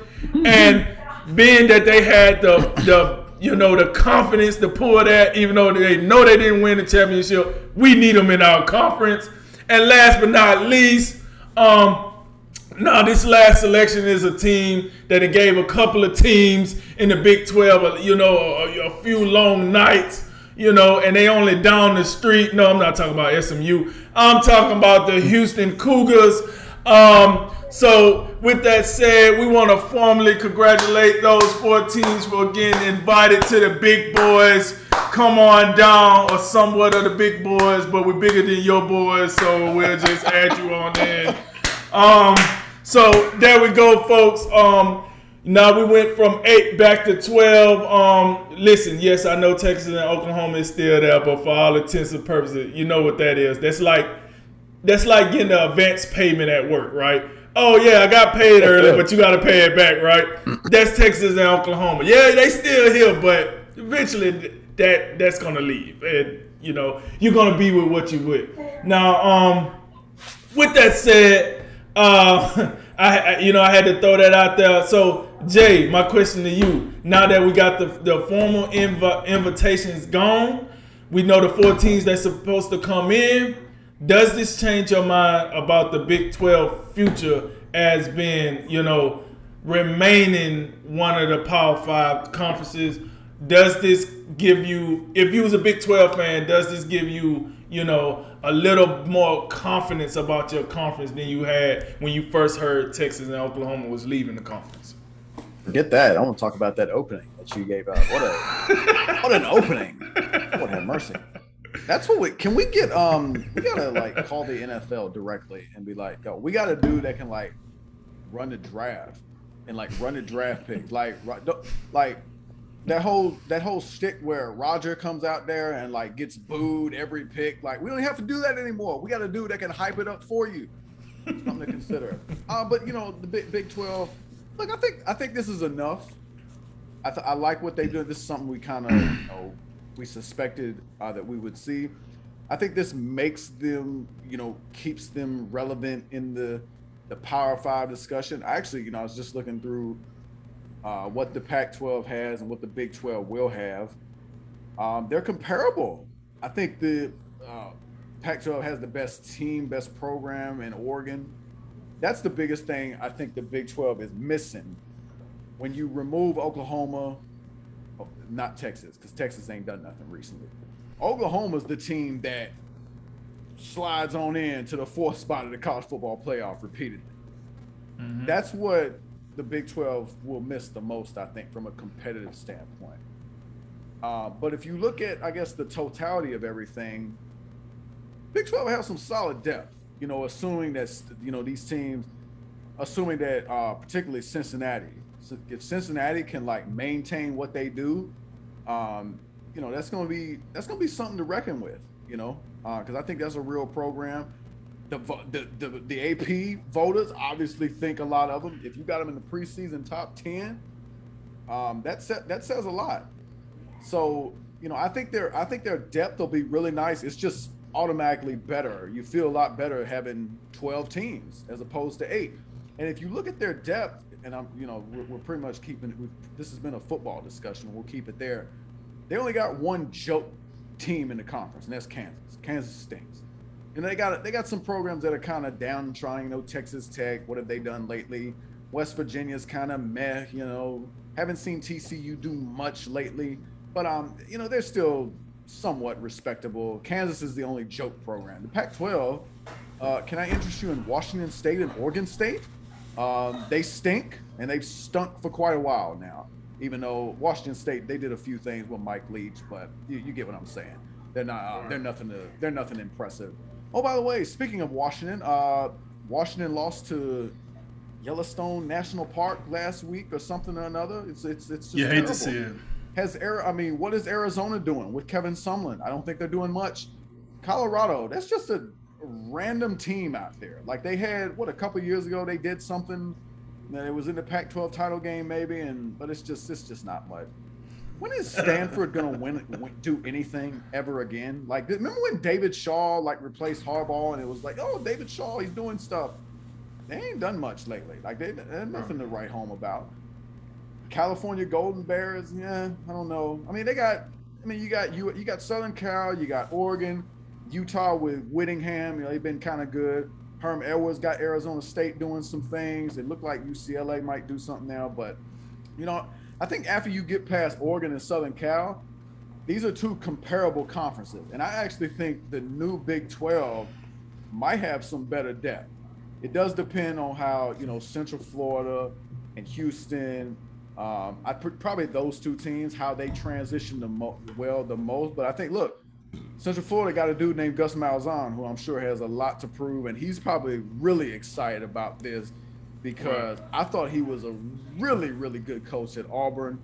and being that they had the the you know, the confidence to pull that, even though they know they didn't win the championship. We need them in our conference. And last but not least, um, now this last selection is a team that it gave a couple of teams in the Big 12, you know, a, a few long nights, you know, and they only down the street. No, I'm not talking about SMU. I'm talking about the Houston Cougars. Um, so, with that said, we want to formally congratulate those four teams for getting invited to the big boys. Come on down, or somewhat of the big boys, but we're bigger than your boys, so we'll just add you on in. Um, so there we go, folks. Um, now we went from eight back to twelve. Um, listen, yes, I know Texas and Oklahoma is still there, but for all intents and purposes, you know what that is. That's like that's like getting the advance payment at work, right? Oh yeah, I got paid early, but you got to pay it back, right? That's Texas and Oklahoma. Yeah, they still here, but eventually that that's gonna leave, and you know you're gonna be with what you with. Now, um, with that said, uh, I, I you know I had to throw that out there. So Jay, my question to you: Now that we got the the formal inv- invitations gone, we know the four teams that's supposed to come in does this change your mind about the Big 12 future as being, you know, remaining one of the Power Five conferences? does this give you, if you was a Big 12 fan, does this give you, you know, a little more confidence about your conference than you had when you first heard Texas and Oklahoma was leaving the conference? Forget that. I want to talk about that opening that you gave out. What a what an opening. Lord have mercy. That's what we can we get um we gotta like call the NFL directly and be like, yo, we got a dude that can like run the draft and like run the draft pick. Like like that whole that whole stick where Roger comes out there and like gets booed every pick. Like we don't have to do that anymore. We got a dude that can hype it up for you. Something to consider. Uh, but you know the Big Big Twelve. Look, I think I think this is enough. I, th- I like what they do. This is something we kind of you know we suspected uh, that we would see. I think this makes them you know keeps them relevant in the the Power Five discussion. I actually you know I was just looking through uh, what the Pac-12 has and what the Big 12 will have. Um, they're comparable. I think the uh, Pac-12 has the best team, best program in Oregon. That's the biggest thing I think the Big 12 is missing. When you remove Oklahoma, oh, not Texas, because Texas ain't done nothing recently. Oklahoma's the team that slides on in to the fourth spot of the college football playoff repeatedly. That's what the Big 12 will miss the most, I think, from a competitive standpoint. Uh, but if you look at, I guess, the totality of everything, Big 12 has some solid depth. You know, assuming that you know these teams, assuming that uh, particularly Cincinnati, so if Cincinnati can like maintain what they do, um, you know that's going to be that's to be something to reckon with. You know, because I think that's a real program. The, the the the AP voters obviously think a lot of them. If you got them in the preseason top ten, um, that sa- that says a lot. So you know, I think their I think their depth will be really nice. It's just automatically better. You feel a lot better having 12 teams as opposed to eight. And if you look at their depth, and I'm you know we're, we're pretty much keeping this has been a football discussion. We'll keep it there. They only got one joke team in the conference, and that's Kansas. Kansas stinks. And they got they got some programs that are kind of down trying. You know, Texas Tech. What have they done lately? West Virginia's kind of meh. You know, haven't seen TCU do much lately. But um, you know, they're still somewhat respectable. Kansas is the only joke program. The Pac-12. Uh, can I interest you in Washington State and Oregon State? Um, they stink, and they've stunk for quite a while now. Even though Washington State, they did a few things with Mike Leach, but you, you get what I'm saying. They're not. Uh, they're nothing. To, they're nothing impressive. Oh, by the way, speaking of Washington, uh, Washington lost to Yellowstone National Park last week or something or another. It's it's it's just You hate terrible. to see it. Has Ari- I mean, what is Arizona doing with Kevin Sumlin? I don't think they're doing much. Colorado, that's just a random team out there. Like they had what a couple years ago they did something that it was in the Pac-12 title game maybe, and but it's just it's just not much. When is Stanford gonna win, do anything ever again? Like remember when David Shaw like replaced Harbaugh and it was like, oh David Shaw, he's doing stuff. They ain't done much lately. Like they, they nothing to write home about. California Golden Bears, yeah, I don't know. I mean, they got. I mean, you got you you got Southern Cal, you got Oregon, Utah with Whittingham. You know, they've been kind of good. Herm Edwards got Arizona State doing some things. It looked like UCLA might do something now, but you know, I think after you get past Oregon and Southern Cal, these are two comparable conferences, and I actually think the new Big 12 might have some better depth. It does depend on how you know Central Florida and Houston. Um, I put probably those two teams how they transitioned the mo- well the most. But I think look, Central Florida got a dude named Gus Malzahn who I'm sure has a lot to prove, and he's probably really excited about this because I thought he was a really really good coach at Auburn.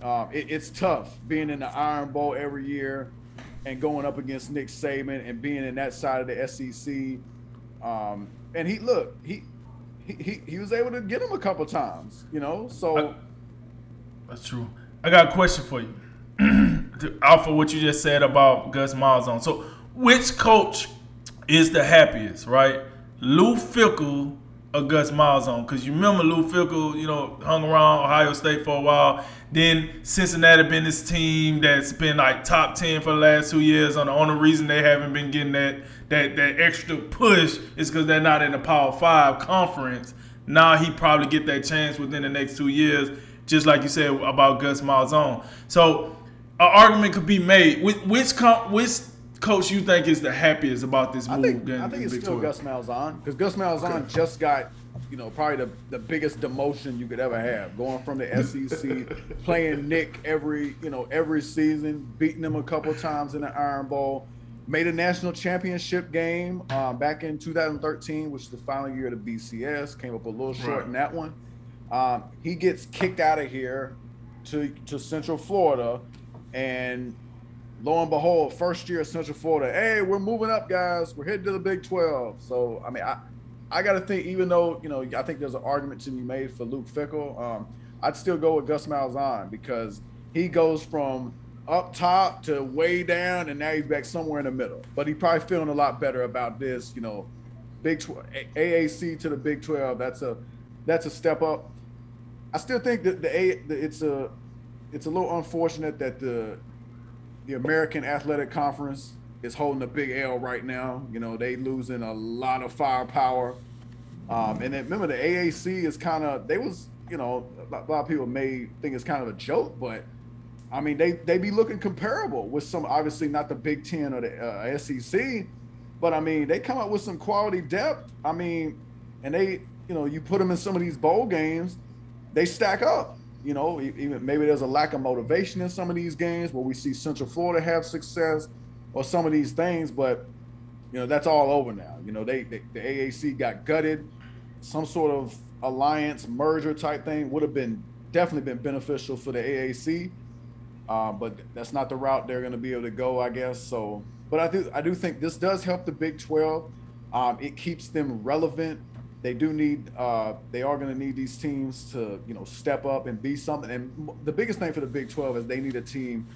Um, it, it's tough being in the Iron Bowl every year and going up against Nick Saban and being in that side of the SEC. Um, and he look he, he he he was able to get him a couple times, you know. So. I- That's true. I got a question for you. Off of what you just said about Gus Malzahn. So, which coach is the happiest, right? Luke Fickell or Gus Malzahn? Because you remember Luke Fickell, you know, hung around Ohio State for a while. Then Cincinnati been this team that's been like top ten for the last two years. And the only reason they haven't been getting that that that extra push is because they're not in the Power Five conference. Now he probably get that chance within the next two years. Just like you said about Gus Malzahn. So an argument could be made. Which which, com- which coach you think is the happiest about this move? I think I think it's Big still 12? Gus Malzahn because Gus Malzahn just got you know probably the, the biggest demotion you could ever have going from the SEC playing Nick every you know every season beating him a couple times in the Iron Bowl made a national championship game um, back in 2013 which is the final year of the BCS came up a little short Right. in that one um, he gets kicked out of here to to Central Florida and lo and behold, first year at Central Florida, hey, we're moving up, guys. We're heading to the Big 12. So, I mean, I, I got to think, even though, you know, I think there's an argument to be made for Luke Fickell, um, I'd still go with Gus Malzahn because he goes from up top to way down, and now he's back somewhere in the middle. But he's probably feeling a lot better about this, you know, Big 12, AAC to the Big 12. That's a that's a step up. I still think that the A it's a it's a little unfortunate that the the American Athletic Conference is holding a big L right now. You know, they losing a lot of firepower. Um, and then remember the AAC is kind of they was you know a lot, a lot of people may think it's kind of a joke, but I mean they they be looking comparable with some obviously not the Big Ten or the uh, SEC, but I mean they come up with some quality depth. I mean, and they you know you put them in some of these bowl games, they stack up. You know, even maybe there's a lack of motivation in some of these games where we see Central Florida have success or some of these things, but you know that's all over now. You know, they, they the AAC got gutted. Some sort of alliance merger type thing would have been definitely been beneficial for the AAC, uh, but that's not the route they're going to be able to go, I guess. So, but I do I do think this does help the Big Twelve. Um, it keeps them relevant. They do need uh, they are going to need these teams to you know step up and be something. And the biggest thing for the Big Twelve is they need a team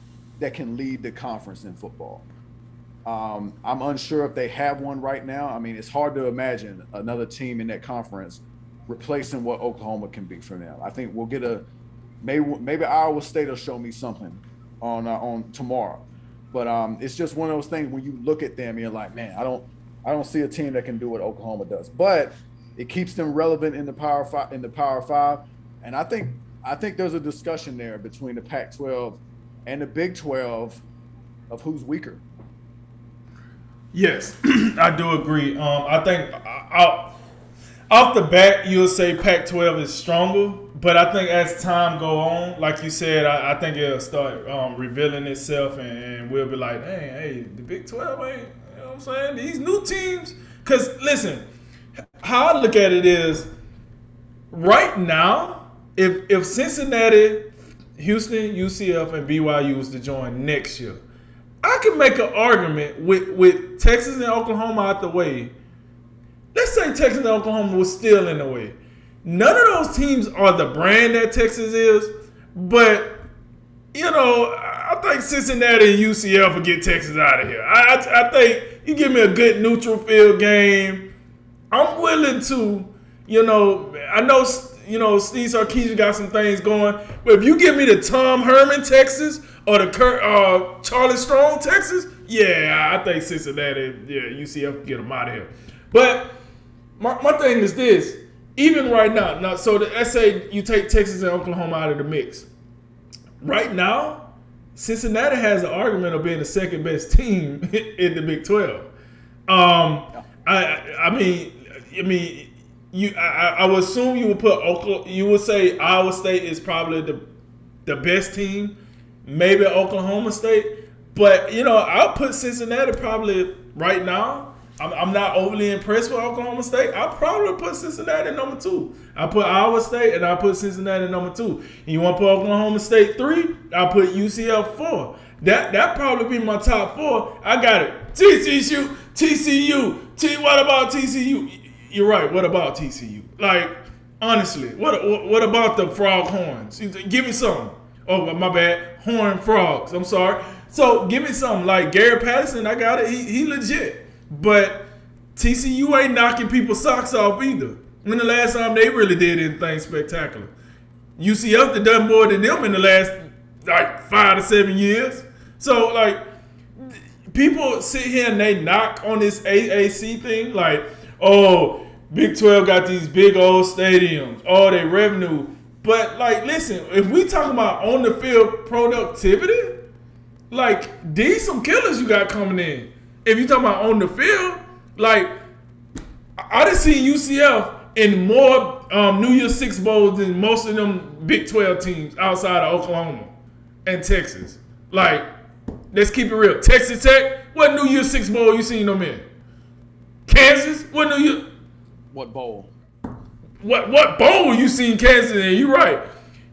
that can lead the conference in football. Um, I'm unsure if they have one right now. I mean, it's hard to imagine another team in that conference replacing what Oklahoma can be for them. I think we'll get a maybe maybe Iowa State will show me something on uh, on tomorrow. But um, it's just one of those things when you look at them, you're like, man, I don't I don't see a team that can do what Oklahoma does. But it keeps them relevant in the Power Five in the Power Five, and I think I think there's a discussion there between the Pac-12 and the Big 12 of who's weaker. Yes, I do agree. Um, I think uh, out, off the bat, you'll say Pac-12 is stronger, but I think as time go on, like you said, I, I think it'll start um, revealing itself, and, and we'll be like, hey, hey, the Big 12 ain't. You know what I'm saying? These new teams, because listen, how I look at it is, right now, if if Cincinnati, Houston, UCF, and BYU was to join next year. I can make an argument with, with Texas and Oklahoma out the way. Let's say Texas and Oklahoma was still in the way. None of those teams are the brand that Texas is, but you know, I think Cincinnati and UCF will get Texas out of here. I, I, I think you give me a good neutral field game. I'm willing to, you know, I know, you know, Steve Sarkisian got some things going, but if you give me the Tom Herman, Texas, or the Kurt, uh, Charlie Strong, Texas, yeah, I think Cincinnati, yeah, UCF can get them out of here. But my, my thing is this, even right now, now, so the, let's say you take Texas and Oklahoma out of the mix. Right now, Cincinnati has an argument of being the second best team in the Big 12. Um, I, I mean, I mean, you, I, I would assume you would put Oklahoma, you would say Iowa State is probably the, the best team, maybe Oklahoma State, but you know, I'll put Cincinnati probably right now. I'm, I'm not overly impressed with Oklahoma State. I'll probably put Cincinnati number two. I put Iowa State and I put Cincinnati number two. And you want to put Oklahoma State three? I'll put UCF four. That that probably be my top four. I got it. TCU, TCU. T. What about TCU? You're right. What about TCU? Like honestly, what what, about the frog horns? Give me some. Oh my bad, horn frogs. I'm sorry. So give me something like Gary Patterson. I got it. He, he legit. But TCU ain't knocking people's socks off either. When the last time they really did anything spectacular? UCF have done more than them in the last like five to seven years. So like people sit here and they knock on this AAC thing, like, oh, Big 12 got these big old stadiums, all their revenue. But like, listen, if we talking about on the field productivity, like these some killers you got coming in. If you talking about on the field, like I done seen UCF in more um, New Year's Six bowls than most of them Big Twelve teams outside of Oklahoma and Texas. Like, let's keep it real. Texas Tech, what New Year's Six bowl you seen them in? Kansas, what New Year? What bowl? what what bowl you seen Kansas in? You right.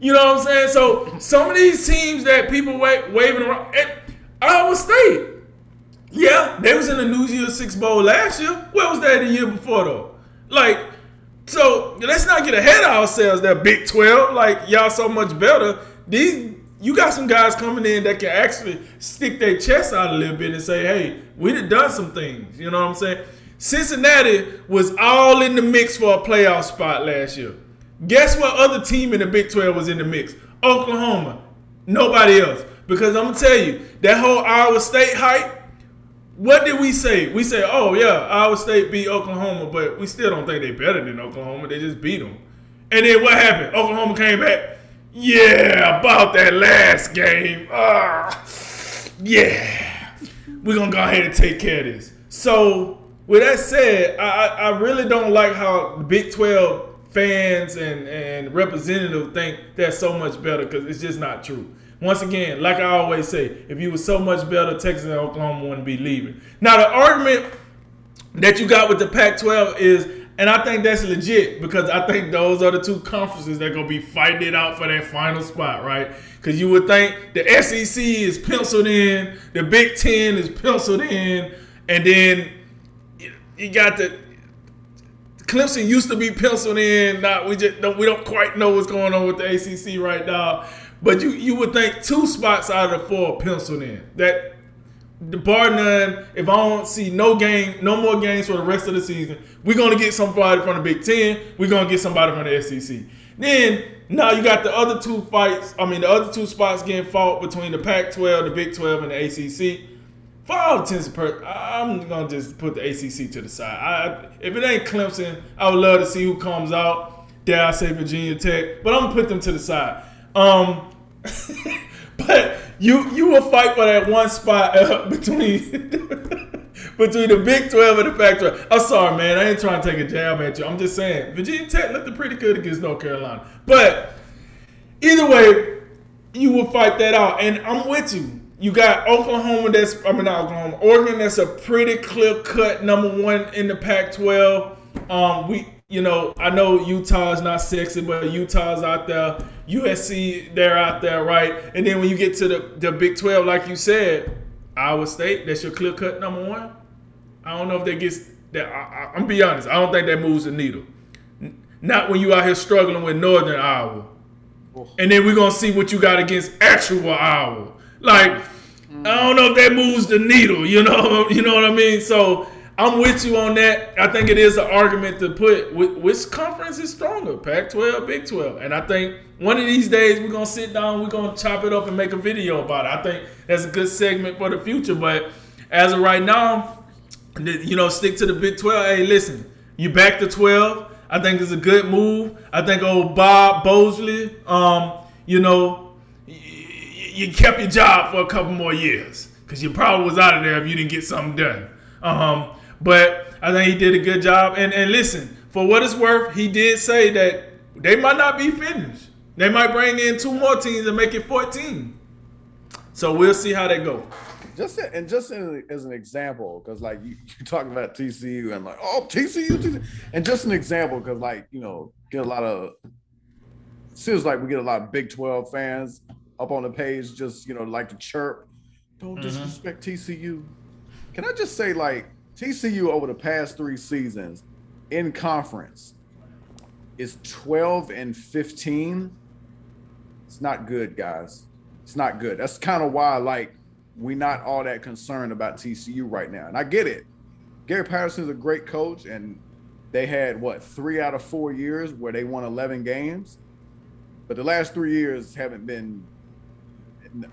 You know what I'm saying? So some of these teams that people wa- waving around, and Iowa State, yeah, they was in the New Year's Six Bowl last year. Where was that the year before though? Like, so let's not get ahead of ourselves. That Big Twelve, like y'all so much better. These you got some guys coming in that can actually stick their chest out a little bit and say, hey, we done done some things. You know what I'm saying? Cincinnati was all in the mix for a playoff spot last year. Guess what other team in the Big 12 was in the mix? Oklahoma. Nobody else. Because I'm going to tell you, that whole Iowa State hype, what did we say? We said, oh, yeah, Iowa State beat Oklahoma, but we still don't think they're better than Oklahoma. They just beat them. And then what happened? Oklahoma came back. Yeah, about that last game. Ah, yeah. We're going to go ahead and take care of this. So, with that said, I, I really don't like how Big 12 fans and, and representatives think they're so much better because it's just not true. Once again, like I always say, if you were so much better, Texas and Oklahoma wouldn't be leaving. Now, the argument that you got with the Pac 12 is, and I think that's legit because I think those are the two conferences that are going to be fighting it out for that final spot, right? Because you would think the SEC is penciled in, the Big Ten is penciled in, and then you got the Clemson used to be penciled in. Now we just don't, we don't quite know what's going on with the ACC right now. But you you would think two spots out of the four penciled in. That the bar none. If I don't see no game, no more games for the rest of the season, we're gonna get somebody from the Big Ten. We're gonna get somebody from the SEC. Then now you got the other two fights. I mean, the other two spots getting fought between the Pac-12, the Big 12, and the ACC. For all intents and purposes, I'm gonna just put the ACC to the side. I, if it ain't Clemson, I would love to see who comes out. Dare I say Virginia Tech, but I'm gonna put them to the side. Um, but you you will fight for that one spot uh, between between the Big 12 and the Pac-12. I'm sorry, man. I ain't trying to take a jab at you. I'm just saying Virginia Tech looked pretty good against North Carolina. But either way, you will fight that out, and I'm with you. You got Oklahoma. That's I mean not Oklahoma. Oregon. That's a pretty clear cut number one in the Pac-12. Um, we you know I know Utah's not sexy, but Utah's out there. USC they're out there, right? And then when you get to the the Big 12, like you said, Iowa State. That's your clear cut number one. I don't know if that gets that. I, I, I'm be honest. I don't think that moves the needle. Not when you out here struggling with Northern Iowa. And then we're gonna see what you got against actual Iowa. Like, I don't know if that moves the needle, you know, you know what I mean? So I'm with you on that. I think it is an argument to put wh- which conference is stronger, Pac-12, Big 12. And I think one of these days we're gonna sit down, we're gonna chop it up and make a video about it. I think that's a good segment for the future. But as of right now, you know, stick to the Big 12. Hey, listen, you back to 12. I think it's a good move. I think old Bob Bowlsby, um, you know, you kept your job for a couple more years because you probably was out of there if you didn't get something done. Um, but I think he did a good job. And and listen, for what it's worth, he did say that they might not be finished. They might bring in two more teams and make it 14. So we'll see how they go. just and just as an example, because like you, you talk about TCU and like oh TCU, TCU, and just an example because like you know get a lot of seems like we get a lot of Big Twelve fans up on the page just you know like to chirp, don't mm-hmm. disrespect TCU. Can I just say like TCU over the past three seasons in conference is twelve and fifteen. It's not good, guys. It's not good. That's kind of why like we're not all that concerned about TCU right now. And I get it. Gary Patterson's a great coach, and they had what three out of four years where they won 11 games, but the last three years haven't been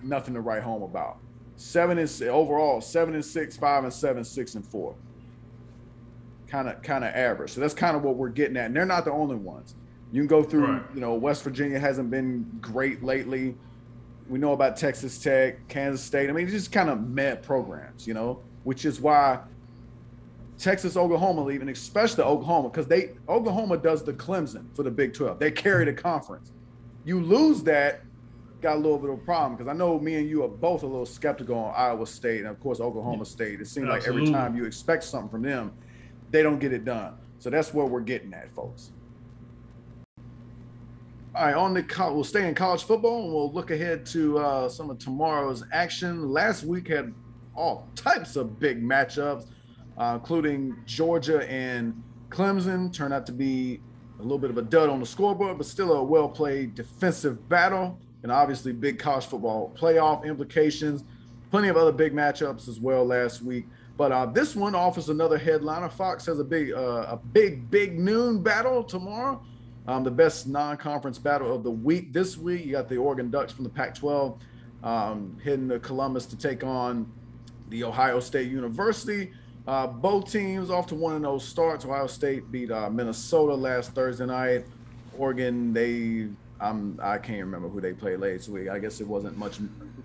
nothing to write home about. Seven is overall seven and six, five and seven, six and four. Kind of kind of average. So that's kind of what we're getting at. And they're not the only ones. You can go through, Right. you know, West Virginia hasn't been great lately. We know about Texas Tech, Kansas State. I mean, it's just kind of met programs, you know, which is why Texas, Oklahoma, even especially Oklahoma, because they Oklahoma does the Clemson for the Big 12. They carry the conference. You lose that, got a little bit of a problem because I know me and you are both a little skeptical on Iowa State and of course Oklahoma State. It seems like every time you expect something from them, they don't get it done. So that's where we're getting at, folks. All right, on the co- we'll stay in college football and we'll look ahead to uh, some of tomorrow's action. Last week had all types of big matchups, uh, including Georgia and Clemson. Turned out to be a little bit of a dud on the scoreboard, but still a well played defensive battle. And obviously, big college football playoff implications. Plenty of other big matchups as well last week. But uh, this one offers another headliner. Fox has a big, uh, a big, big noon battle tomorrow. Um, the best non-conference battle of the week this week. You got the Oregon Ducks from the Pac-12 um, heading to Columbus to take on the Ohio State University. Uh, both teams off to one of those starts. Ohio State beat uh, Minnesota last Thursday night. Oregon, they um, I can't remember who they played last week. I guess it wasn't much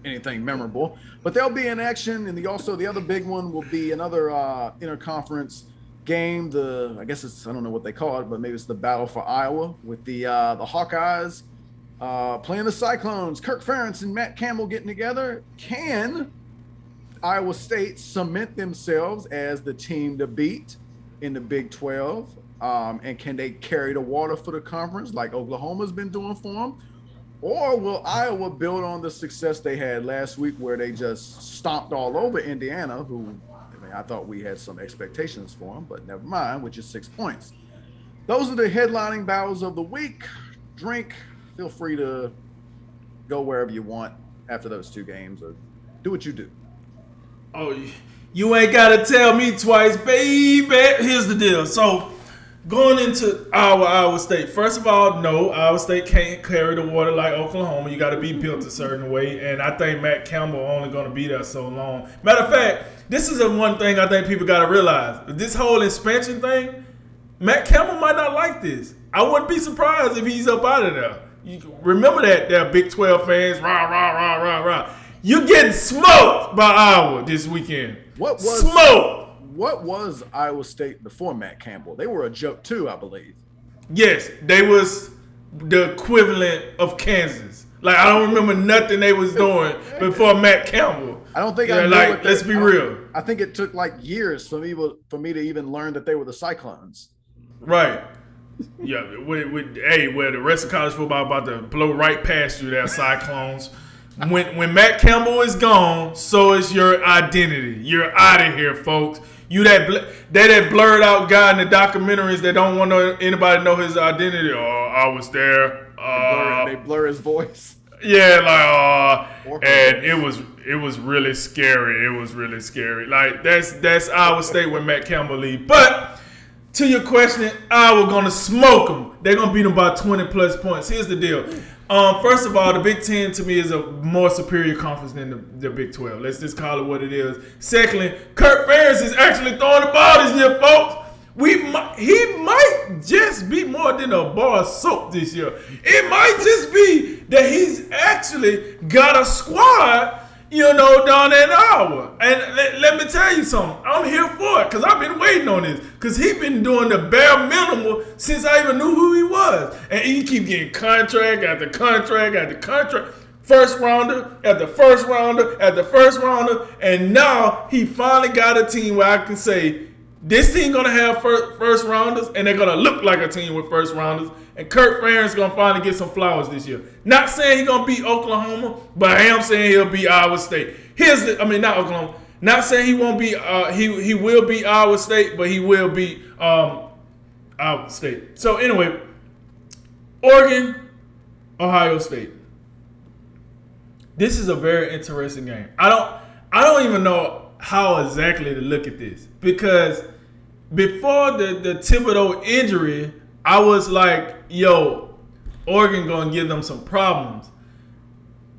anything memorable, but they'll be in action. And the also the other big one will be another uh, interconference game. The I guess it's I don't know what they call it, but maybe it's the battle for Iowa with the uh, the Hawkeyes uh, playing the Cyclones. Kirk Ferentz and Matt Campbell getting together. Can Iowa State cement themselves as the team to beat in the Big 12? Um, and can they carry the water for the conference like Oklahoma's been doing for them? Or will Iowa build on the success they had last week where they just stomped all over Indiana, who I, mean, I thought we had some expectations for them, but never mind, which is six points. Those are the headlining battles of the week. Drink, feel free to go wherever you want after those two games or do what you do. Oh, you- ain't gotta tell me twice, baby. Here's the deal. So, going into Iowa, Iowa State. First of all, no, Iowa State can't carry the water like Oklahoma. You got to be built a certain way, and I think Matt Campbell only going to be there so long. Matter of fact, this is the one thing I think people got to realize. This whole expansion thing, Matt Campbell might not like this. I wouldn't be surprised if he's up out of there. You remember that, that Big 12 fans, rah, rah, rah, rah, rah. You're getting smoked by Iowa this weekend. What was- smoked? What was Iowa State before Matt Campbell? They were a joke too, I believe. Yes, they was the equivalent of Kansas. Like I don't remember nothing they was doing before Matt Campbell. I don't think Yeah, I like, they- let's be I real. I think it took like years for me for me to even learn that they were the Cyclones. Right. Yeah, with, with, hey, where the rest of college football about to blow right past you, there, Cyclones. When when Matt Campbell is gone, so is your identity. You're out of here, folks. You that bl- that that blurred out guy in the documentaries that don't want to, anybody to know his identity. Oh, I was there. Uh, they blur his voice. Yeah, like uh, and it was it was really scary. It was really scary. Like that's that's Iowa State when Matt Campbell leave. But to your question, Iowa gonna smoke them. They're gonna beat them by twenty plus points. Here's the deal. Um, first of all, the Big Ten to me is a more superior conference than the, the Big Twelve. Let's just call it what it is. Secondly, Kurt Ferentz is actually throwing the ball this year, folks. We might, he might just be more than a bar of soap this year. It might just be that he's actually got a squad, you know, down in Iowa. And let, let me tell you something. I'm here for it because I've been waiting on this. Because he been doing the bare minimum since I even knew who he was. And he keep getting contract after contract after contract. First rounder the first rounder the first rounder. And now he finally got a team where I can say, this team gonna have first, first rounders, and they're gonna look like a team with first rounders. And Kurt Ferentz gonna finally get some flowers this year. Not saying he gonna beat Oklahoma, but I am saying he'll beat Iowa State. Here's the, I mean not Oklahoma. Not saying he won't be, uh, he he will beat Iowa State, but he will beat um, Iowa State. So anyway, Oregon, Ohio State. This is a very interesting game. I don't I don't even know how exactly to look at this because before the the Thibodeaux injury, I was like, "Yo, Oregon gonna give them some problems."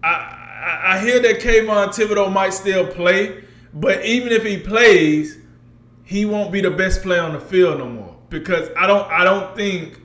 I I, I hear that Kayvon Thibodeaux might still play, but even if he plays, he won't be the best player on the field no more because I don't I don't think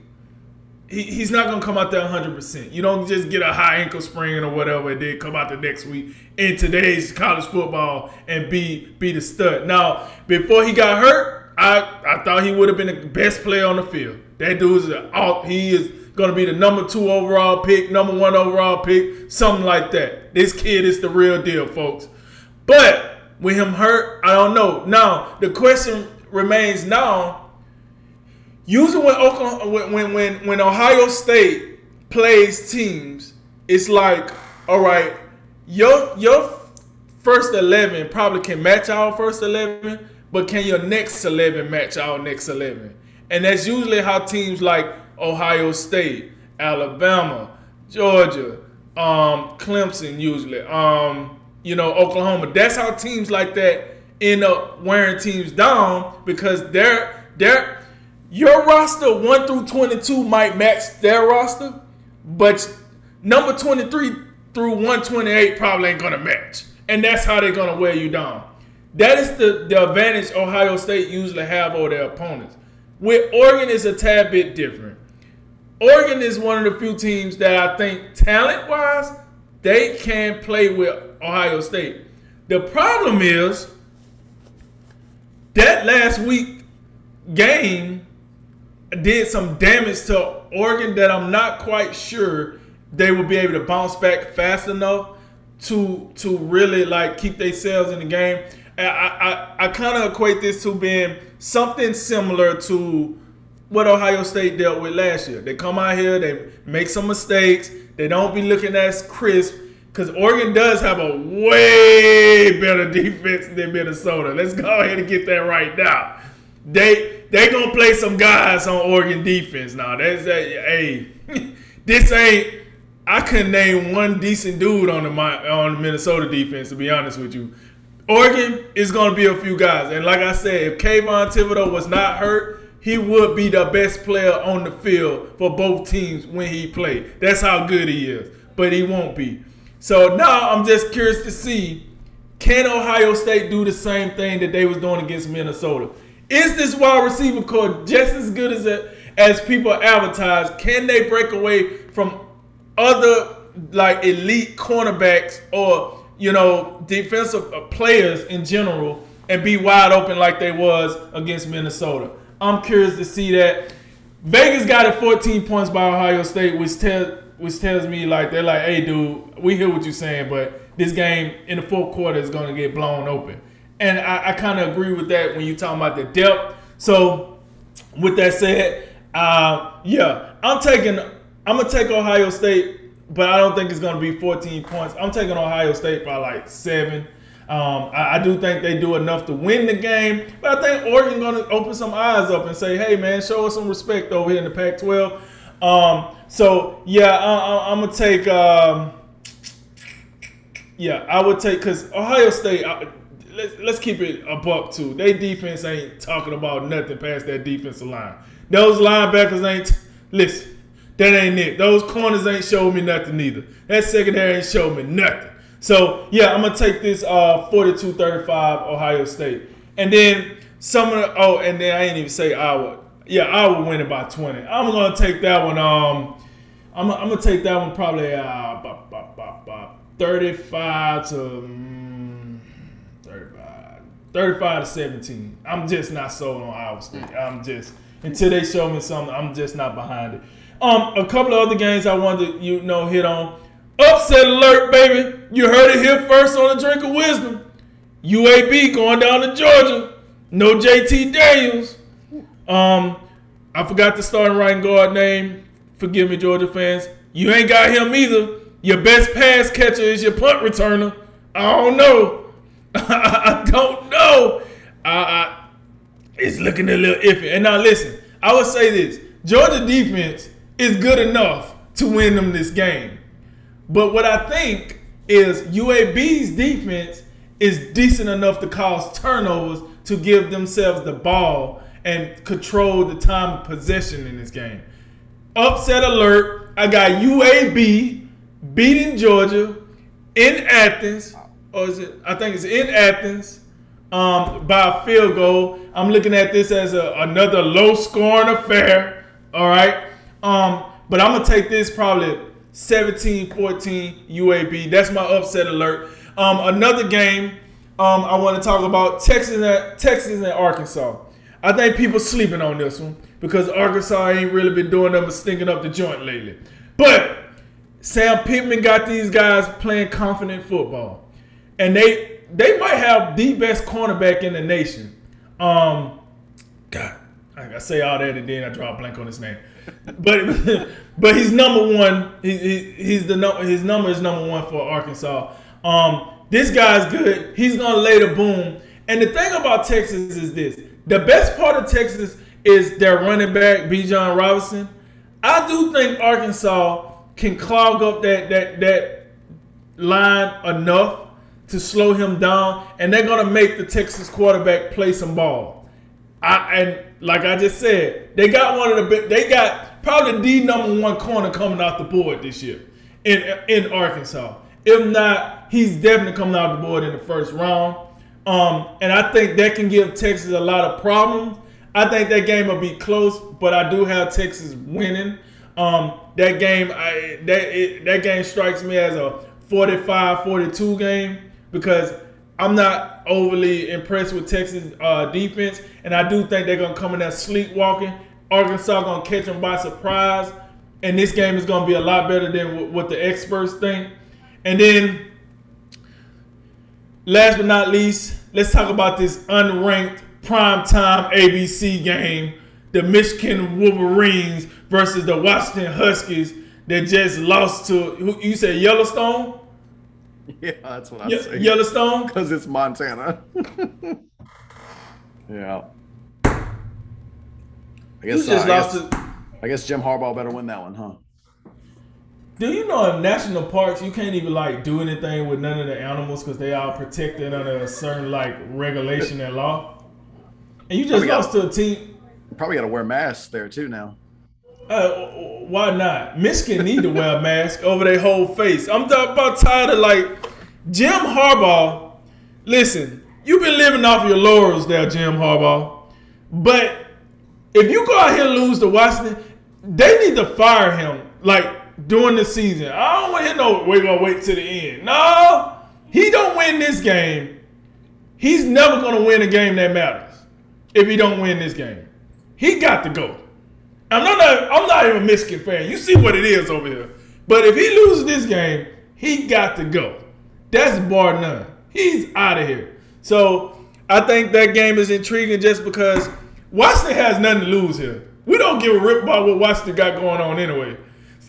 he, he's not gonna come out there 100. percent You don't just get a high ankle sprain or whatever and then come out the next week in today's college football and be be the stud. Now, before he got hurt, I I thought he would have been the best player on the field. That dude's a, out. He is gonna be the number two overall pick, number one overall pick, something like that. This kid is the real deal, folks. But with him hurt, I don't know. Now the question remains now usually when Oklahoma, when when when Ohio State plays teams, it's like, all right, your your first eleven probably can match our first eleven, but can your next eleven match our next eleven? And that's usually how teams like Ohio State, Alabama, Georgia, um, Clemson, usually, um, you know, Oklahoma. That's how teams like that end up wearing teams down because they're they're your roster one through twenty two might match their roster, but number twenty three through one twenty eight probably ain't gonna match, and that's how they're gonna wear you down. That is the, the advantage Ohio State usually have over their opponents. With Oregon is a tad bit different. Oregon is one of the few teams that I think talent wise they can play with Ohio State. The problem is that last week game did some damage to Oregon that I'm not quite sure they will be able to bounce back fast enough to to really like keep themselves in the game. I I, I kind of equate this to being something similar to what Ohio State dealt with last year. They come out here, they make some mistakes, they don't be looking as crisp. Because Oregon does have a way better defense than Minnesota. Let's go ahead and get that right now. They they gonna play some guys on Oregon defense now. That's that. Hey, this ain't. I couldn't name one decent dude on the on the Minnesota defense. To be honest with you, Oregon is gonna be a few guys. And like I said, if Kayvon Thibodeaux was not hurt, he would be the best player on the field for both teams when he played. That's how good he is. But he won't be. So now I'm just curious to see can Ohio State do the same thing that they was doing against Minnesota? Is this wide receiver core just as good as it, as people advertise? Can they break away from other like elite cornerbacks or you know defensive uh, players in general and be wide open like they was against Minnesota? I'm curious to see that. Vegas got it 14 points by Ohio State, which tells which tells me like they're like, hey, dude, we hear what you're saying, but this game in the fourth quarter is going to get blown open. And I, I kind of agree with that when you're talking about the depth. So, with that said, uh, yeah, I'm taking, I'm gonna take Ohio State, but I don't think it's gonna be 14 points. I'm taking Ohio State by like seven. Um, I, I, do think they do enough to win the game, but I think Oregon going to open some eyes up and say, "Hey, man, show us some respect over here in the Pac-12." Um, so yeah, I, am gonna take. Um, yeah, I would take because Ohio State. I, let's, let's keep it a buck too. They defense ain't talking about nothing past that defensive line. Those linebackers ain't. Listen, that ain't it. Those corners ain't showing me nothing either. That secondary ain't showing me nothing. So yeah, I'm gonna take this uh 42-35 Ohio State, and then some of the, oh, and then I ain't even say Iowa. Yeah, I would win it by 20. I'm gonna take that one. Um, I'm, I'm gonna take that one probably uh, 35 to um, 35, 35 to 17. I'm just not sold on Iowa State. I'm just until they show me something. I'm just not behind it. Um, a couple of other games I wanted to you know hit on. Upset alert, baby! You heard it here first on the Drink of Wisdom. UAB going down to Georgia. No JT Daniels. Um, I forgot the starting right guard name. Forgive me, Georgia fans. You ain't got him either. Your best pass catcher is your punt returner. I don't know. I don't know. I, I, it's looking a little iffy. And now listen, I would say this: Georgia defense is good enough to win them this game. But what I think is UAB's defense is decent enough to cause turnovers to give themselves the ball and control the time of possession in this game. Upset alert. I got UAB beating Georgia in Athens. Or is it? I think it's in Athens um, by a field goal. I'm looking at this as a, another low scoring affair. All right. Um, but I'm gonna take this probably 17-14 UAB. That's my upset alert. Um, another game um, I want to talk about Texas and Texas and Arkansas. I think people sleeping on this one because Arkansas ain't really been doing them stinking up the joint lately. But Sam Pittman got these guys playing confident football, and they they might have the best cornerback in the nation. Um, God, I say all that and then I draw a blank on his name. But but he's number one. He, he, he's the number. His number is number one for Arkansas. Um, this guy's good. He's gonna lay the boom. And the thing about Texas is this: the best part of Texas is their running back, Bijan Robinson. I do think Arkansas can clog up that that that line enough to slow him down, and they're gonna make the Texas quarterback play some ball. I and like I just said, they got one of the they got probably the number one corner coming off the board this year in in Arkansas. If not, he's definitely coming off the board in the first round. Um, and I think that can give Texas a lot of problems. I think that game will be close, but I do have Texas winning. Um, that game, I, that it, that game strikes me as a 45-42 game because I'm not overly impressed with Texas uh, defense, and I do think they're gonna come in there sleepwalking. Arkansas gonna catch them by surprise, and this game is gonna be a lot better than what the experts think. And then, last but not least, let's talk about this unranked primetime ABC game: the Michigan Wolverines versus the Washington Huskies that just lost to. You said Yellowstone. Yeah, that's what I Ye- say. Yellowstone. Because it's Montana. yeah. I guess, uh, I, guess. I guess Jim Harbaugh better win that one, huh? Do you know in national parks you can't even like do anything with none of the animals because they are protected under a certain like regulation and law? And you just Probably got- lost to a team. Probably got to wear masks there too now. Uh, why not? Michigan need to wear a mask over their whole face. I'm about tired of like Jim Harbaugh. Listen, you've been living off your laurels there, Jim Harbaugh. But if you go out here and lose to Washington, they need to fire him like during the season. I don't want to hear no. We're gonna wait to the end. No, he don't win this game. He's never gonna win a game that matters if he don't win this game. He got to go. I'm not, I'm not even a Michigan fan. You see what it is over here. But if he loses this game, he got to go. That's bar none. He's out of here. So I think that game is intriguing just because Washington has nothing to lose here. We don't give a rip about what Washington got going on anyway.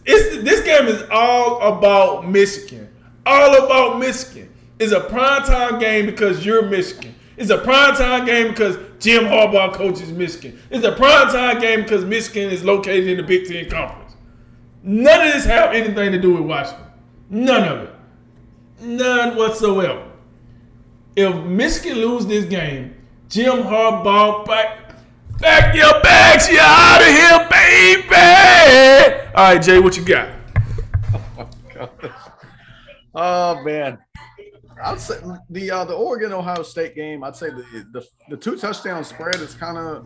It's this game is all about Michigan. All about Michigan. It's a primetime game because you're Michigan. It's a primetime game because Jim Harbaugh coaches Michigan. It's a primetime game because Michigan is located in the Big Ten Conference. None of this have anything to do with Washington. None of it. None whatsoever. If Michigan lose this game, Jim Harbaugh back, back your bags, you out of here, baby. All right, Jay, what you got? Oh, oh man, I'd say the uh, the Oregon Ohio State game. I'd say the the, the two touchdown spread is kind of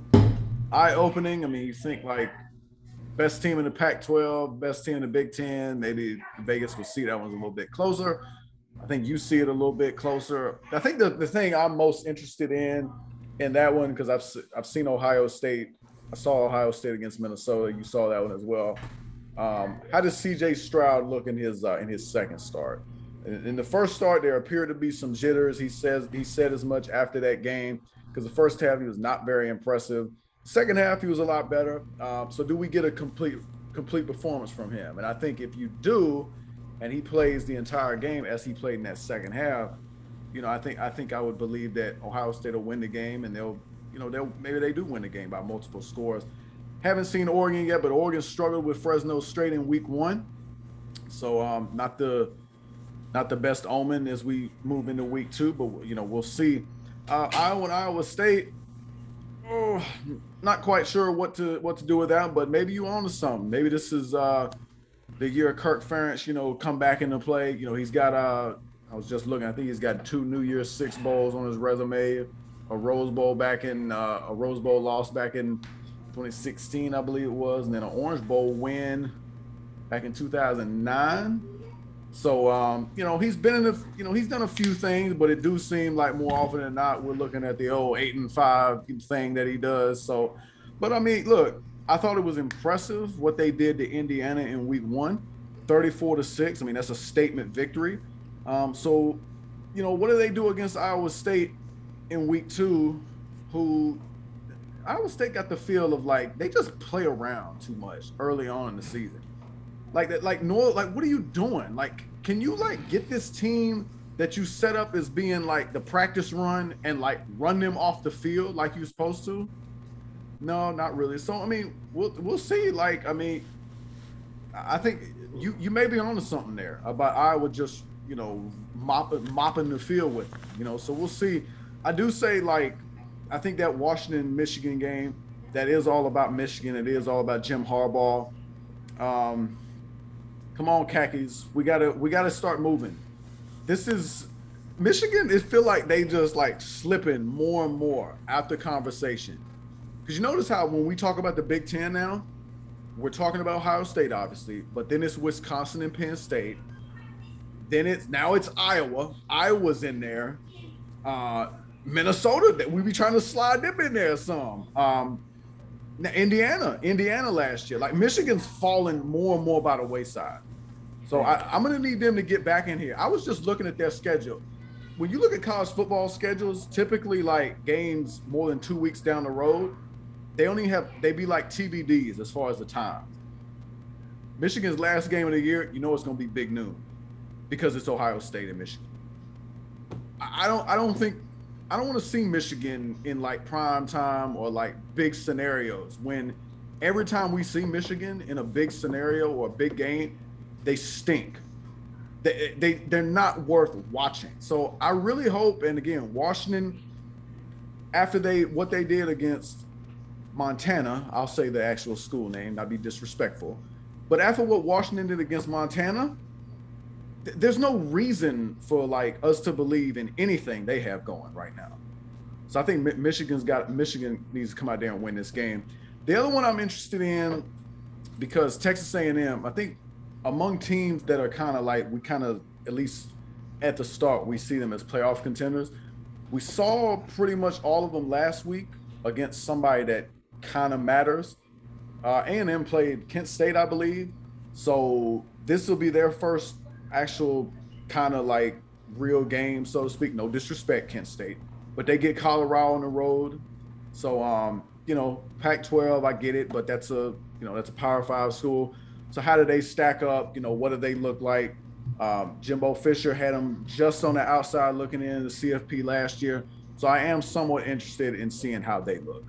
eye opening. I mean, you think like best team in the Pac-12, best team in the Big Ten. Maybe Vegas will see that one's a little bit closer. I think you see it a little bit closer. I think the, the thing I'm most interested in in that one because I've I've seen Ohio State. I saw Ohio State against Minnesota. You saw that one as well. Um, how does CJ Stroud look in his uh, in his second start? In, the first start, there appeared to be some jitters. He says he said as much after that game because the first half he was not very impressive. Second half he was a lot better. Um, so do we get a complete complete performance from him? And I think if you do, and he plays the entire game as he played in that second half, you know, I think I think I would believe that Ohio State will win the game and they'll, you know, they'll maybe they do win the game by multiple scores. Haven't seen Oregon yet, but Oregon struggled with Fresno State in week one. So um, not the not the best omen as we move into week two, but you know, we'll see. Uh, Iowa and Iowa State, oh, not quite sure what to what to do with that, but maybe you own something. Maybe this is uh, the year Kirk Ferentz, you know, come back into play. You know, he's got uh, I was just looking. I think he's got two New Year's Six bowls on his resume. A Rose Bowl back in uh, a Rose Bowl loss back in 2016, I believe it was, and then an Orange Bowl win back in 2009. So um, you know he's been in a you know he's done a few things, but it do seem like more often than not we're looking at the old eight and five thing that he does. So, but I mean, look, I thought it was impressive what they did to Indiana in Week One, 34 to six. I mean that's a statement victory. Um, so, you know what do they do against Iowa State in Week Two, who Iowa State got the feel of like they just play around too much early on in the season. Like that, like no, like what are you doing? Like, can you like get this team that you set up as being like the practice run and like run them off the field like you're supposed to? No, not really. So I mean, we'll we'll see. Like, I mean, I think you you may be onto something there about Iowa just you know mopping mopping the field with them, you know. So we'll see. I do say like I think that Washington Michigan game that is all about Michigan. It is all about Jim Harbaugh. Um, come on, khakis. We gotta we gotta start moving. This is Michigan. It feel like they just like slipping more and more after conversation. Because you notice how when we talk about the Big Ten now, we're talking about Ohio State, obviously, but then it's Wisconsin and Penn State. Then it's now it's Iowa. Iowa's in there. Uh, Minnesota, that we be trying to slide them in there some. Um, Indiana, Indiana last year, like Michigan's fallen more and more by the wayside. So I, I'm going to need them to get back in here. I was just looking at their schedule. When you look at college football schedules, typically like games more than two weeks down the road, they only have they be like TBDs as far as the time. Michigan's last game of the year, you know it's going to be big noon because it's Ohio State and Michigan. I don't I don't think I don't want to see Michigan in like prime time or like big scenarios when every time we see Michigan in a big scenario or a big game, they stink. They, they they're not worth watching. So I really hope, and again, Washington, after they what they did against Montana, I'll say the actual school name, not be disrespectful. But after what Washington did against Montana, there's no reason for like us to believe in anything they have going right now. So I think Michigan's got Michigan needs to come out there and win this game. The other one I'm interested in because Texas A&M, I think among teams that are kind of like we kind of at least at the start we see them as playoff contenders. We saw pretty much all of them last week against somebody that kind of matters. Uh, A&M played Kent State, I believe. So this will be their first actual kind of like real game, so to speak. No disrespect, Kent State, but they get Colorado on the road. So, um, you know, Pac-12, I get it, but that's a you know that's a Power Five school. So how do they stack up? You know, what do they look like? Um, Jimbo Fisher had them just on the outside looking in the CFP last year. So I am somewhat interested in seeing how they look.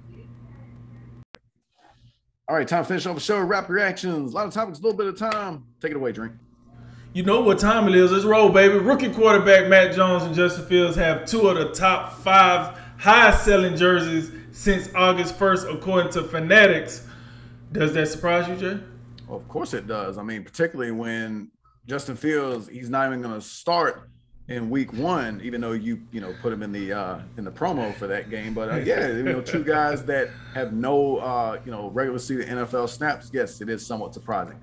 All right, time to finish off the show. Wrap reactions. A lot of topics, a little bit of time. Take it away, drink. You know what time it is. Let's roll, baby. Rookie quarterback Mac Jones and Justin Fields have two of the top five highest selling jerseys since August 1st, according to Fanatics. Does that surprise you, Jay? Of course it does. I mean, particularly when Justin Fields, he's not even going to start in week one, even though you you know put him in the uh, in the promo for that game. But uh, yeah, you know, two guys that have no uh, you know regular season NFL snaps. Yes, it is somewhat surprising.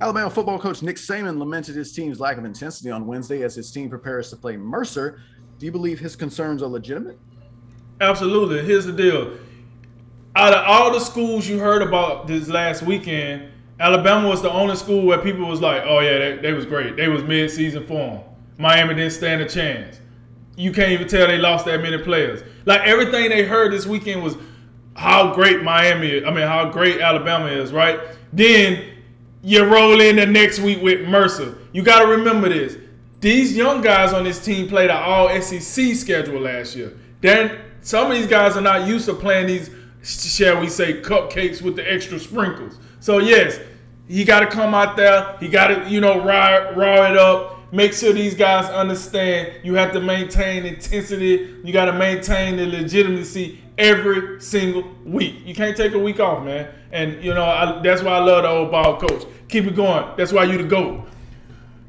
Alabama football coach Nick Saban lamented his team's lack of intensity on Wednesday as his team prepares to play Mercer. Do you believe his concerns are legitimate? Absolutely. Here's the deal. Out of all the schools you heard about this last weekend, Alabama was the only school where people was like, "Oh yeah, they, they was great. They was mid-season form. Miami didn't stand a chance. You can't even tell they lost that many players. Like everything they heard this weekend was how great Miami is. I mean, how great Alabama is, right? Then you roll in the next week with Mercer. You got to remember this. These young guys on this team played an all SEC schedule last year. Then some of these guys are not used to playing these, shall we say, cupcakes with the extra sprinkles. So yes, he got to come out there. He got to, you know, raw, it up. Make sure these guys understand you have to maintain intensity. You got to maintain the legitimacy every single week. You can't take a week off, man. And you know I, that's why I love the old ball coach. Keep it going. That's why you the GOAT.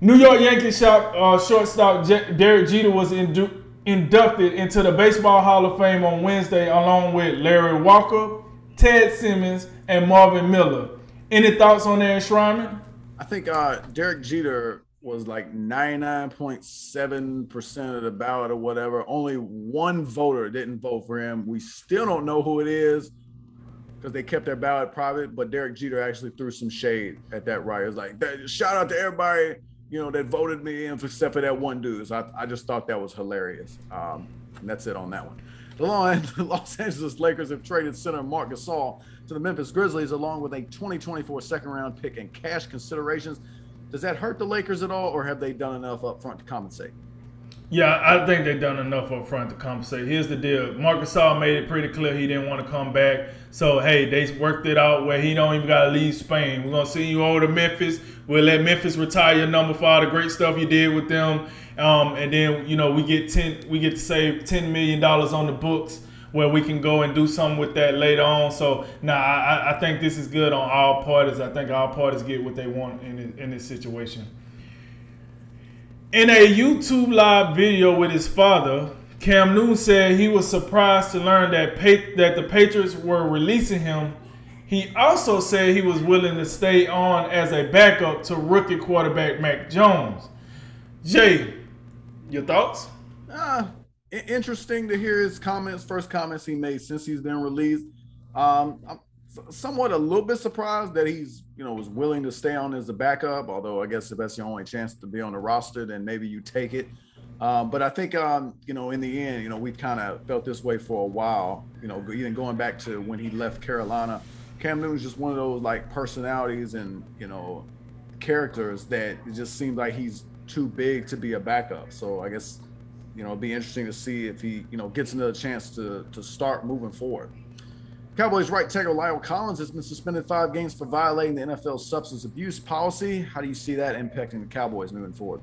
New York Yankees shop, uh, shortstop J- Derek Jeter was indu- inducted into the Baseball Hall of Fame on Wednesday, along with Larry Walker, Ted Simmons, and Marvin Miller. Any thoughts on their enshrinement? I think uh, Derek Jeter was like 99.7% of the ballot or whatever. Only one voter didn't vote for him. We still don't know who it is because they kept their ballot private, but Derek Jeter actually threw some shade at that riot. Like, shout out to everybody, you know, that voted me in except for that one dude. So I, I just thought that was hilarious. Um, and that's it on that one. The Los Angeles Lakers have traded center Marc Gasol to the Memphis Grizzlies along with a 2024 second round pick and cash considerations. Does that hurt the Lakers at all, or have they done enough up front to compensate? Yeah, I think they've done enough up front to compensate. Here's the deal: Marc Gasol made it pretty clear he didn't want to come back. So hey, they worked it out where he don't even got to leave Spain. We're gonna send you over to Memphis. We'll let Memphis retire your number for all the great stuff you did with them. Um, and then you know we get ten, we get to save ten million dollars on the books where we can go and do something with that later on. So nah, I, I think this is good on all parties. I think all parties get what they want in in this situation. In a YouTube live video with his father, Cam Newton said he was surprised to learn that that the Patriots were releasing him. He also said he was willing to stay on as a backup to rookie quarterback Mac Jones. Jay, your thoughts? Uh, interesting to hear his comments, first comments he made since he's been released. Um, I'm somewhat a little bit surprised that he's, you know, was willing to stay on as a backup. Although I guess if that's the only chance to be on the roster, then maybe you take it. Um, but I think, um, you know, in the end, you know, we've kind of felt this way for a while. You know, even going back to when he left Carolina, Cam Newton's just one of those like personalities and you know characters that it just seems like he's too big to be a backup. So I guess you know, it'd be interesting to see if he, you know, gets another chance to to start moving forward. Cowboys right tackle La'el Collins has been suspended five games for violating the NFL's substance abuse policy. How do you see that impacting the Cowboys moving forward?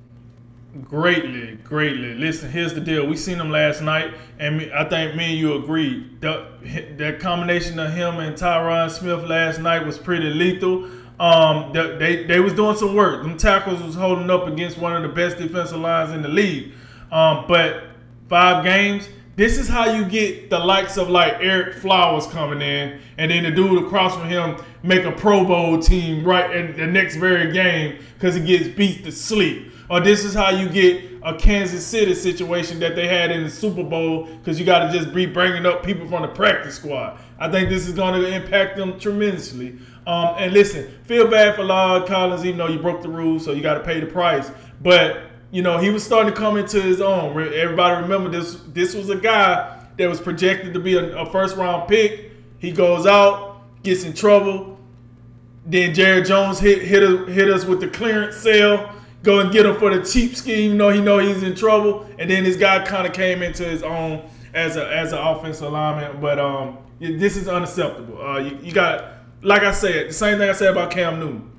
Greatly, greatly. Listen, here's the deal. We seen him last night, and I think me and you agreed. That, that combination of him and Tyron Smith last night was pretty lethal. Um, they they was doing some work. Them tackles was holding up against one of the best defensive lines in the league. Um, but five games, this is how you get the likes of like Ereck Flowers coming in, and then the dude across from him make a Pro Bowl team right in the next very game because he gets beat to sleep. Or this is how you get a Kansas City situation that they had in the Super Bowl because you got to just be bringing up people from the practice squad. I think this is going to impact them tremendously. Um, and listen, feel bad for La'el Collins, even though you broke the rules, so you got to pay the price. But you know, he was starting to come into his own. Everybody remember this. This was a guy that was projected to be a, a first round pick. He goes out, gets in trouble. Then Jerry Jones hit hit us, hit us with the clearance sale. Go and get him for the cheap scheme. You know he know he's in trouble. And then this guy kind of came into his own as a as an offensive lineman. But um, this is unacceptable. Uh, you, you got like I said, the same thing I said about Cam Newton.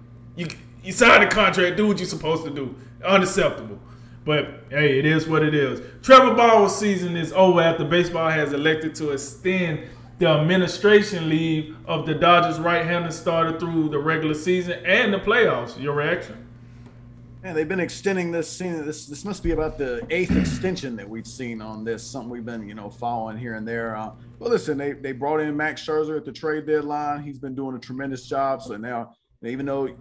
You signed a contract, do what you're supposed to do. Unacceptable. But hey, it is what it is. Trevor Bauer's season is over after baseball has elected to extend the administration leave of the Dodgers right-handed starter through the regular season and the playoffs. Your reaction? Man, they've been extending this scene. This this must be about the eighth extension that we've seen on this. Something we've been, you know, following here and there. Uh, well, listen, they they brought in Max Scherzer at the trade deadline. He's been doing a tremendous job. So now even though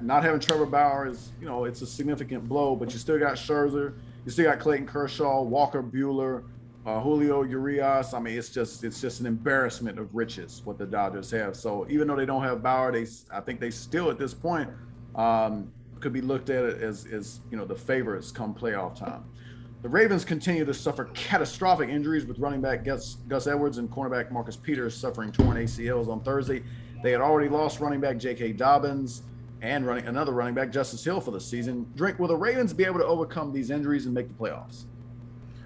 not having Trevor Bauer is, you know, it's a significant blow, but you still got Scherzer, you still got Clayton Kershaw, Walker Buehler, uh, Julio Urias. I mean, it's just it's just an embarrassment of riches what the Dodgers have. So even though they don't have Bauer, they I think they still at this point um, could be looked at as as you know the favorites come playoff time. The Ravens continue to suffer catastrophic injuries with running back Gus, Gus Edwards and cornerback Marcus Peters suffering torn ACLs on Thursday. They had already lost running back J.K. Dobbins and running another running back Justice Hill for the season. Drink, will the Ravens be able to overcome these injuries and make the playoffs?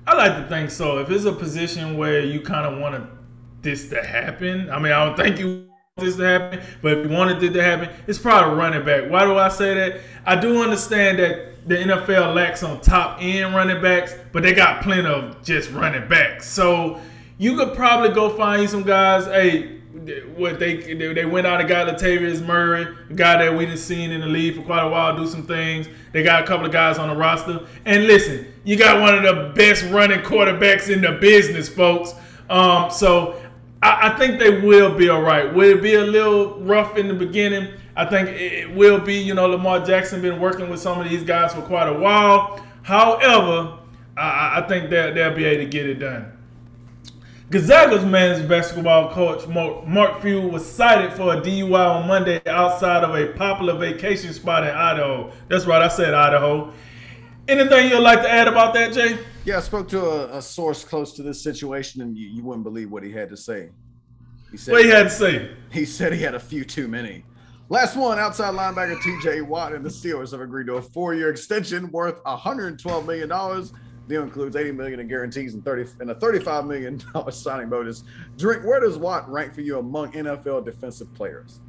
I like to think so. If it's a position where you kind of want this to happen, I mean, I don't think you want this to happen, but if you wanted it to happen, it's probably running back. Why do I say that? I do understand that the NFL lacks on top end running backs, but they got plenty of just running backs. So you could probably go find some guys. Hey, what they they went out and got Latavius Murray, a guy that we didn't seen in the league for quite a while, do some things. They got a couple of guys on the roster. And listen, you got one of the best running quarterbacks in the business, folks. Um, so I, I, think they will be all right. Will it be a little rough in the beginning? I think it, will be. You know, Lamar Jackson been working with some of these guys for quite a while. However, I, I think that they'll be able to get it done. Gonzaga's men's basketball coach Mark Few was cited for a DUI on Monday outside of a popular vacation spot in Idaho. That's right, I said Idaho. Anything you'd like to add about that, Jay? Yeah, I spoke to a, a source close to this situation, and you, you, wouldn't believe what he had to say. He said what he had to say. He said he had a few too many. Last one, outside linebacker T.J. Watt and the Steelers have agreed to a four-year extension worth 112 million dollars deal includes 80 million in guarantees and 30 and a 35 million dollar signing bonus. Drink, where does Watt rank for you among NFL defensive players?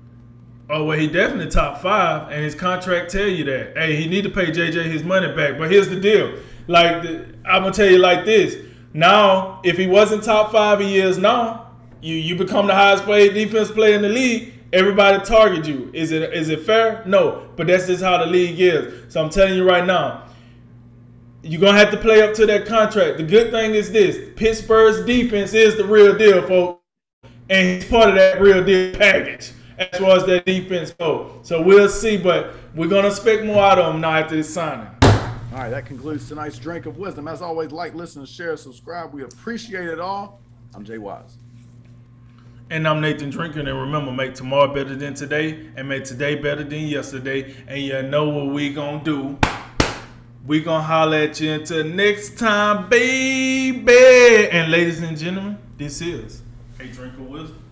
Oh well, he definitely top five, and his contract tell you that. Hey, he need to pay JJ his money back. But here's the deal: like I'm gonna tell you like this. Now, if he wasn't top five, he is now. You you become the highest paid defense player in the league. Everybody target you. Is it is it fair? No, but that's just how the league is. So I'm telling you right now, you're gonna have to play up to that contract. The good thing is this: Pittsburgh's defense is the real deal, folks, and he's part of that real deal package as far as that defense go. So we'll see, but we're gonna expect more out of him now after this signing. All right, that concludes tonight's drink of wisdom. As always, like, listen, share, subscribe. We appreciate it all. I'm Jay Wise. And I'm Nathan Drinker. And remember, make tomorrow better than today, and make today better than yesterday. And you know what we gonna do. We gonna holler at you until next time, baby. And ladies and gentlemen, this is a drink of wisdom.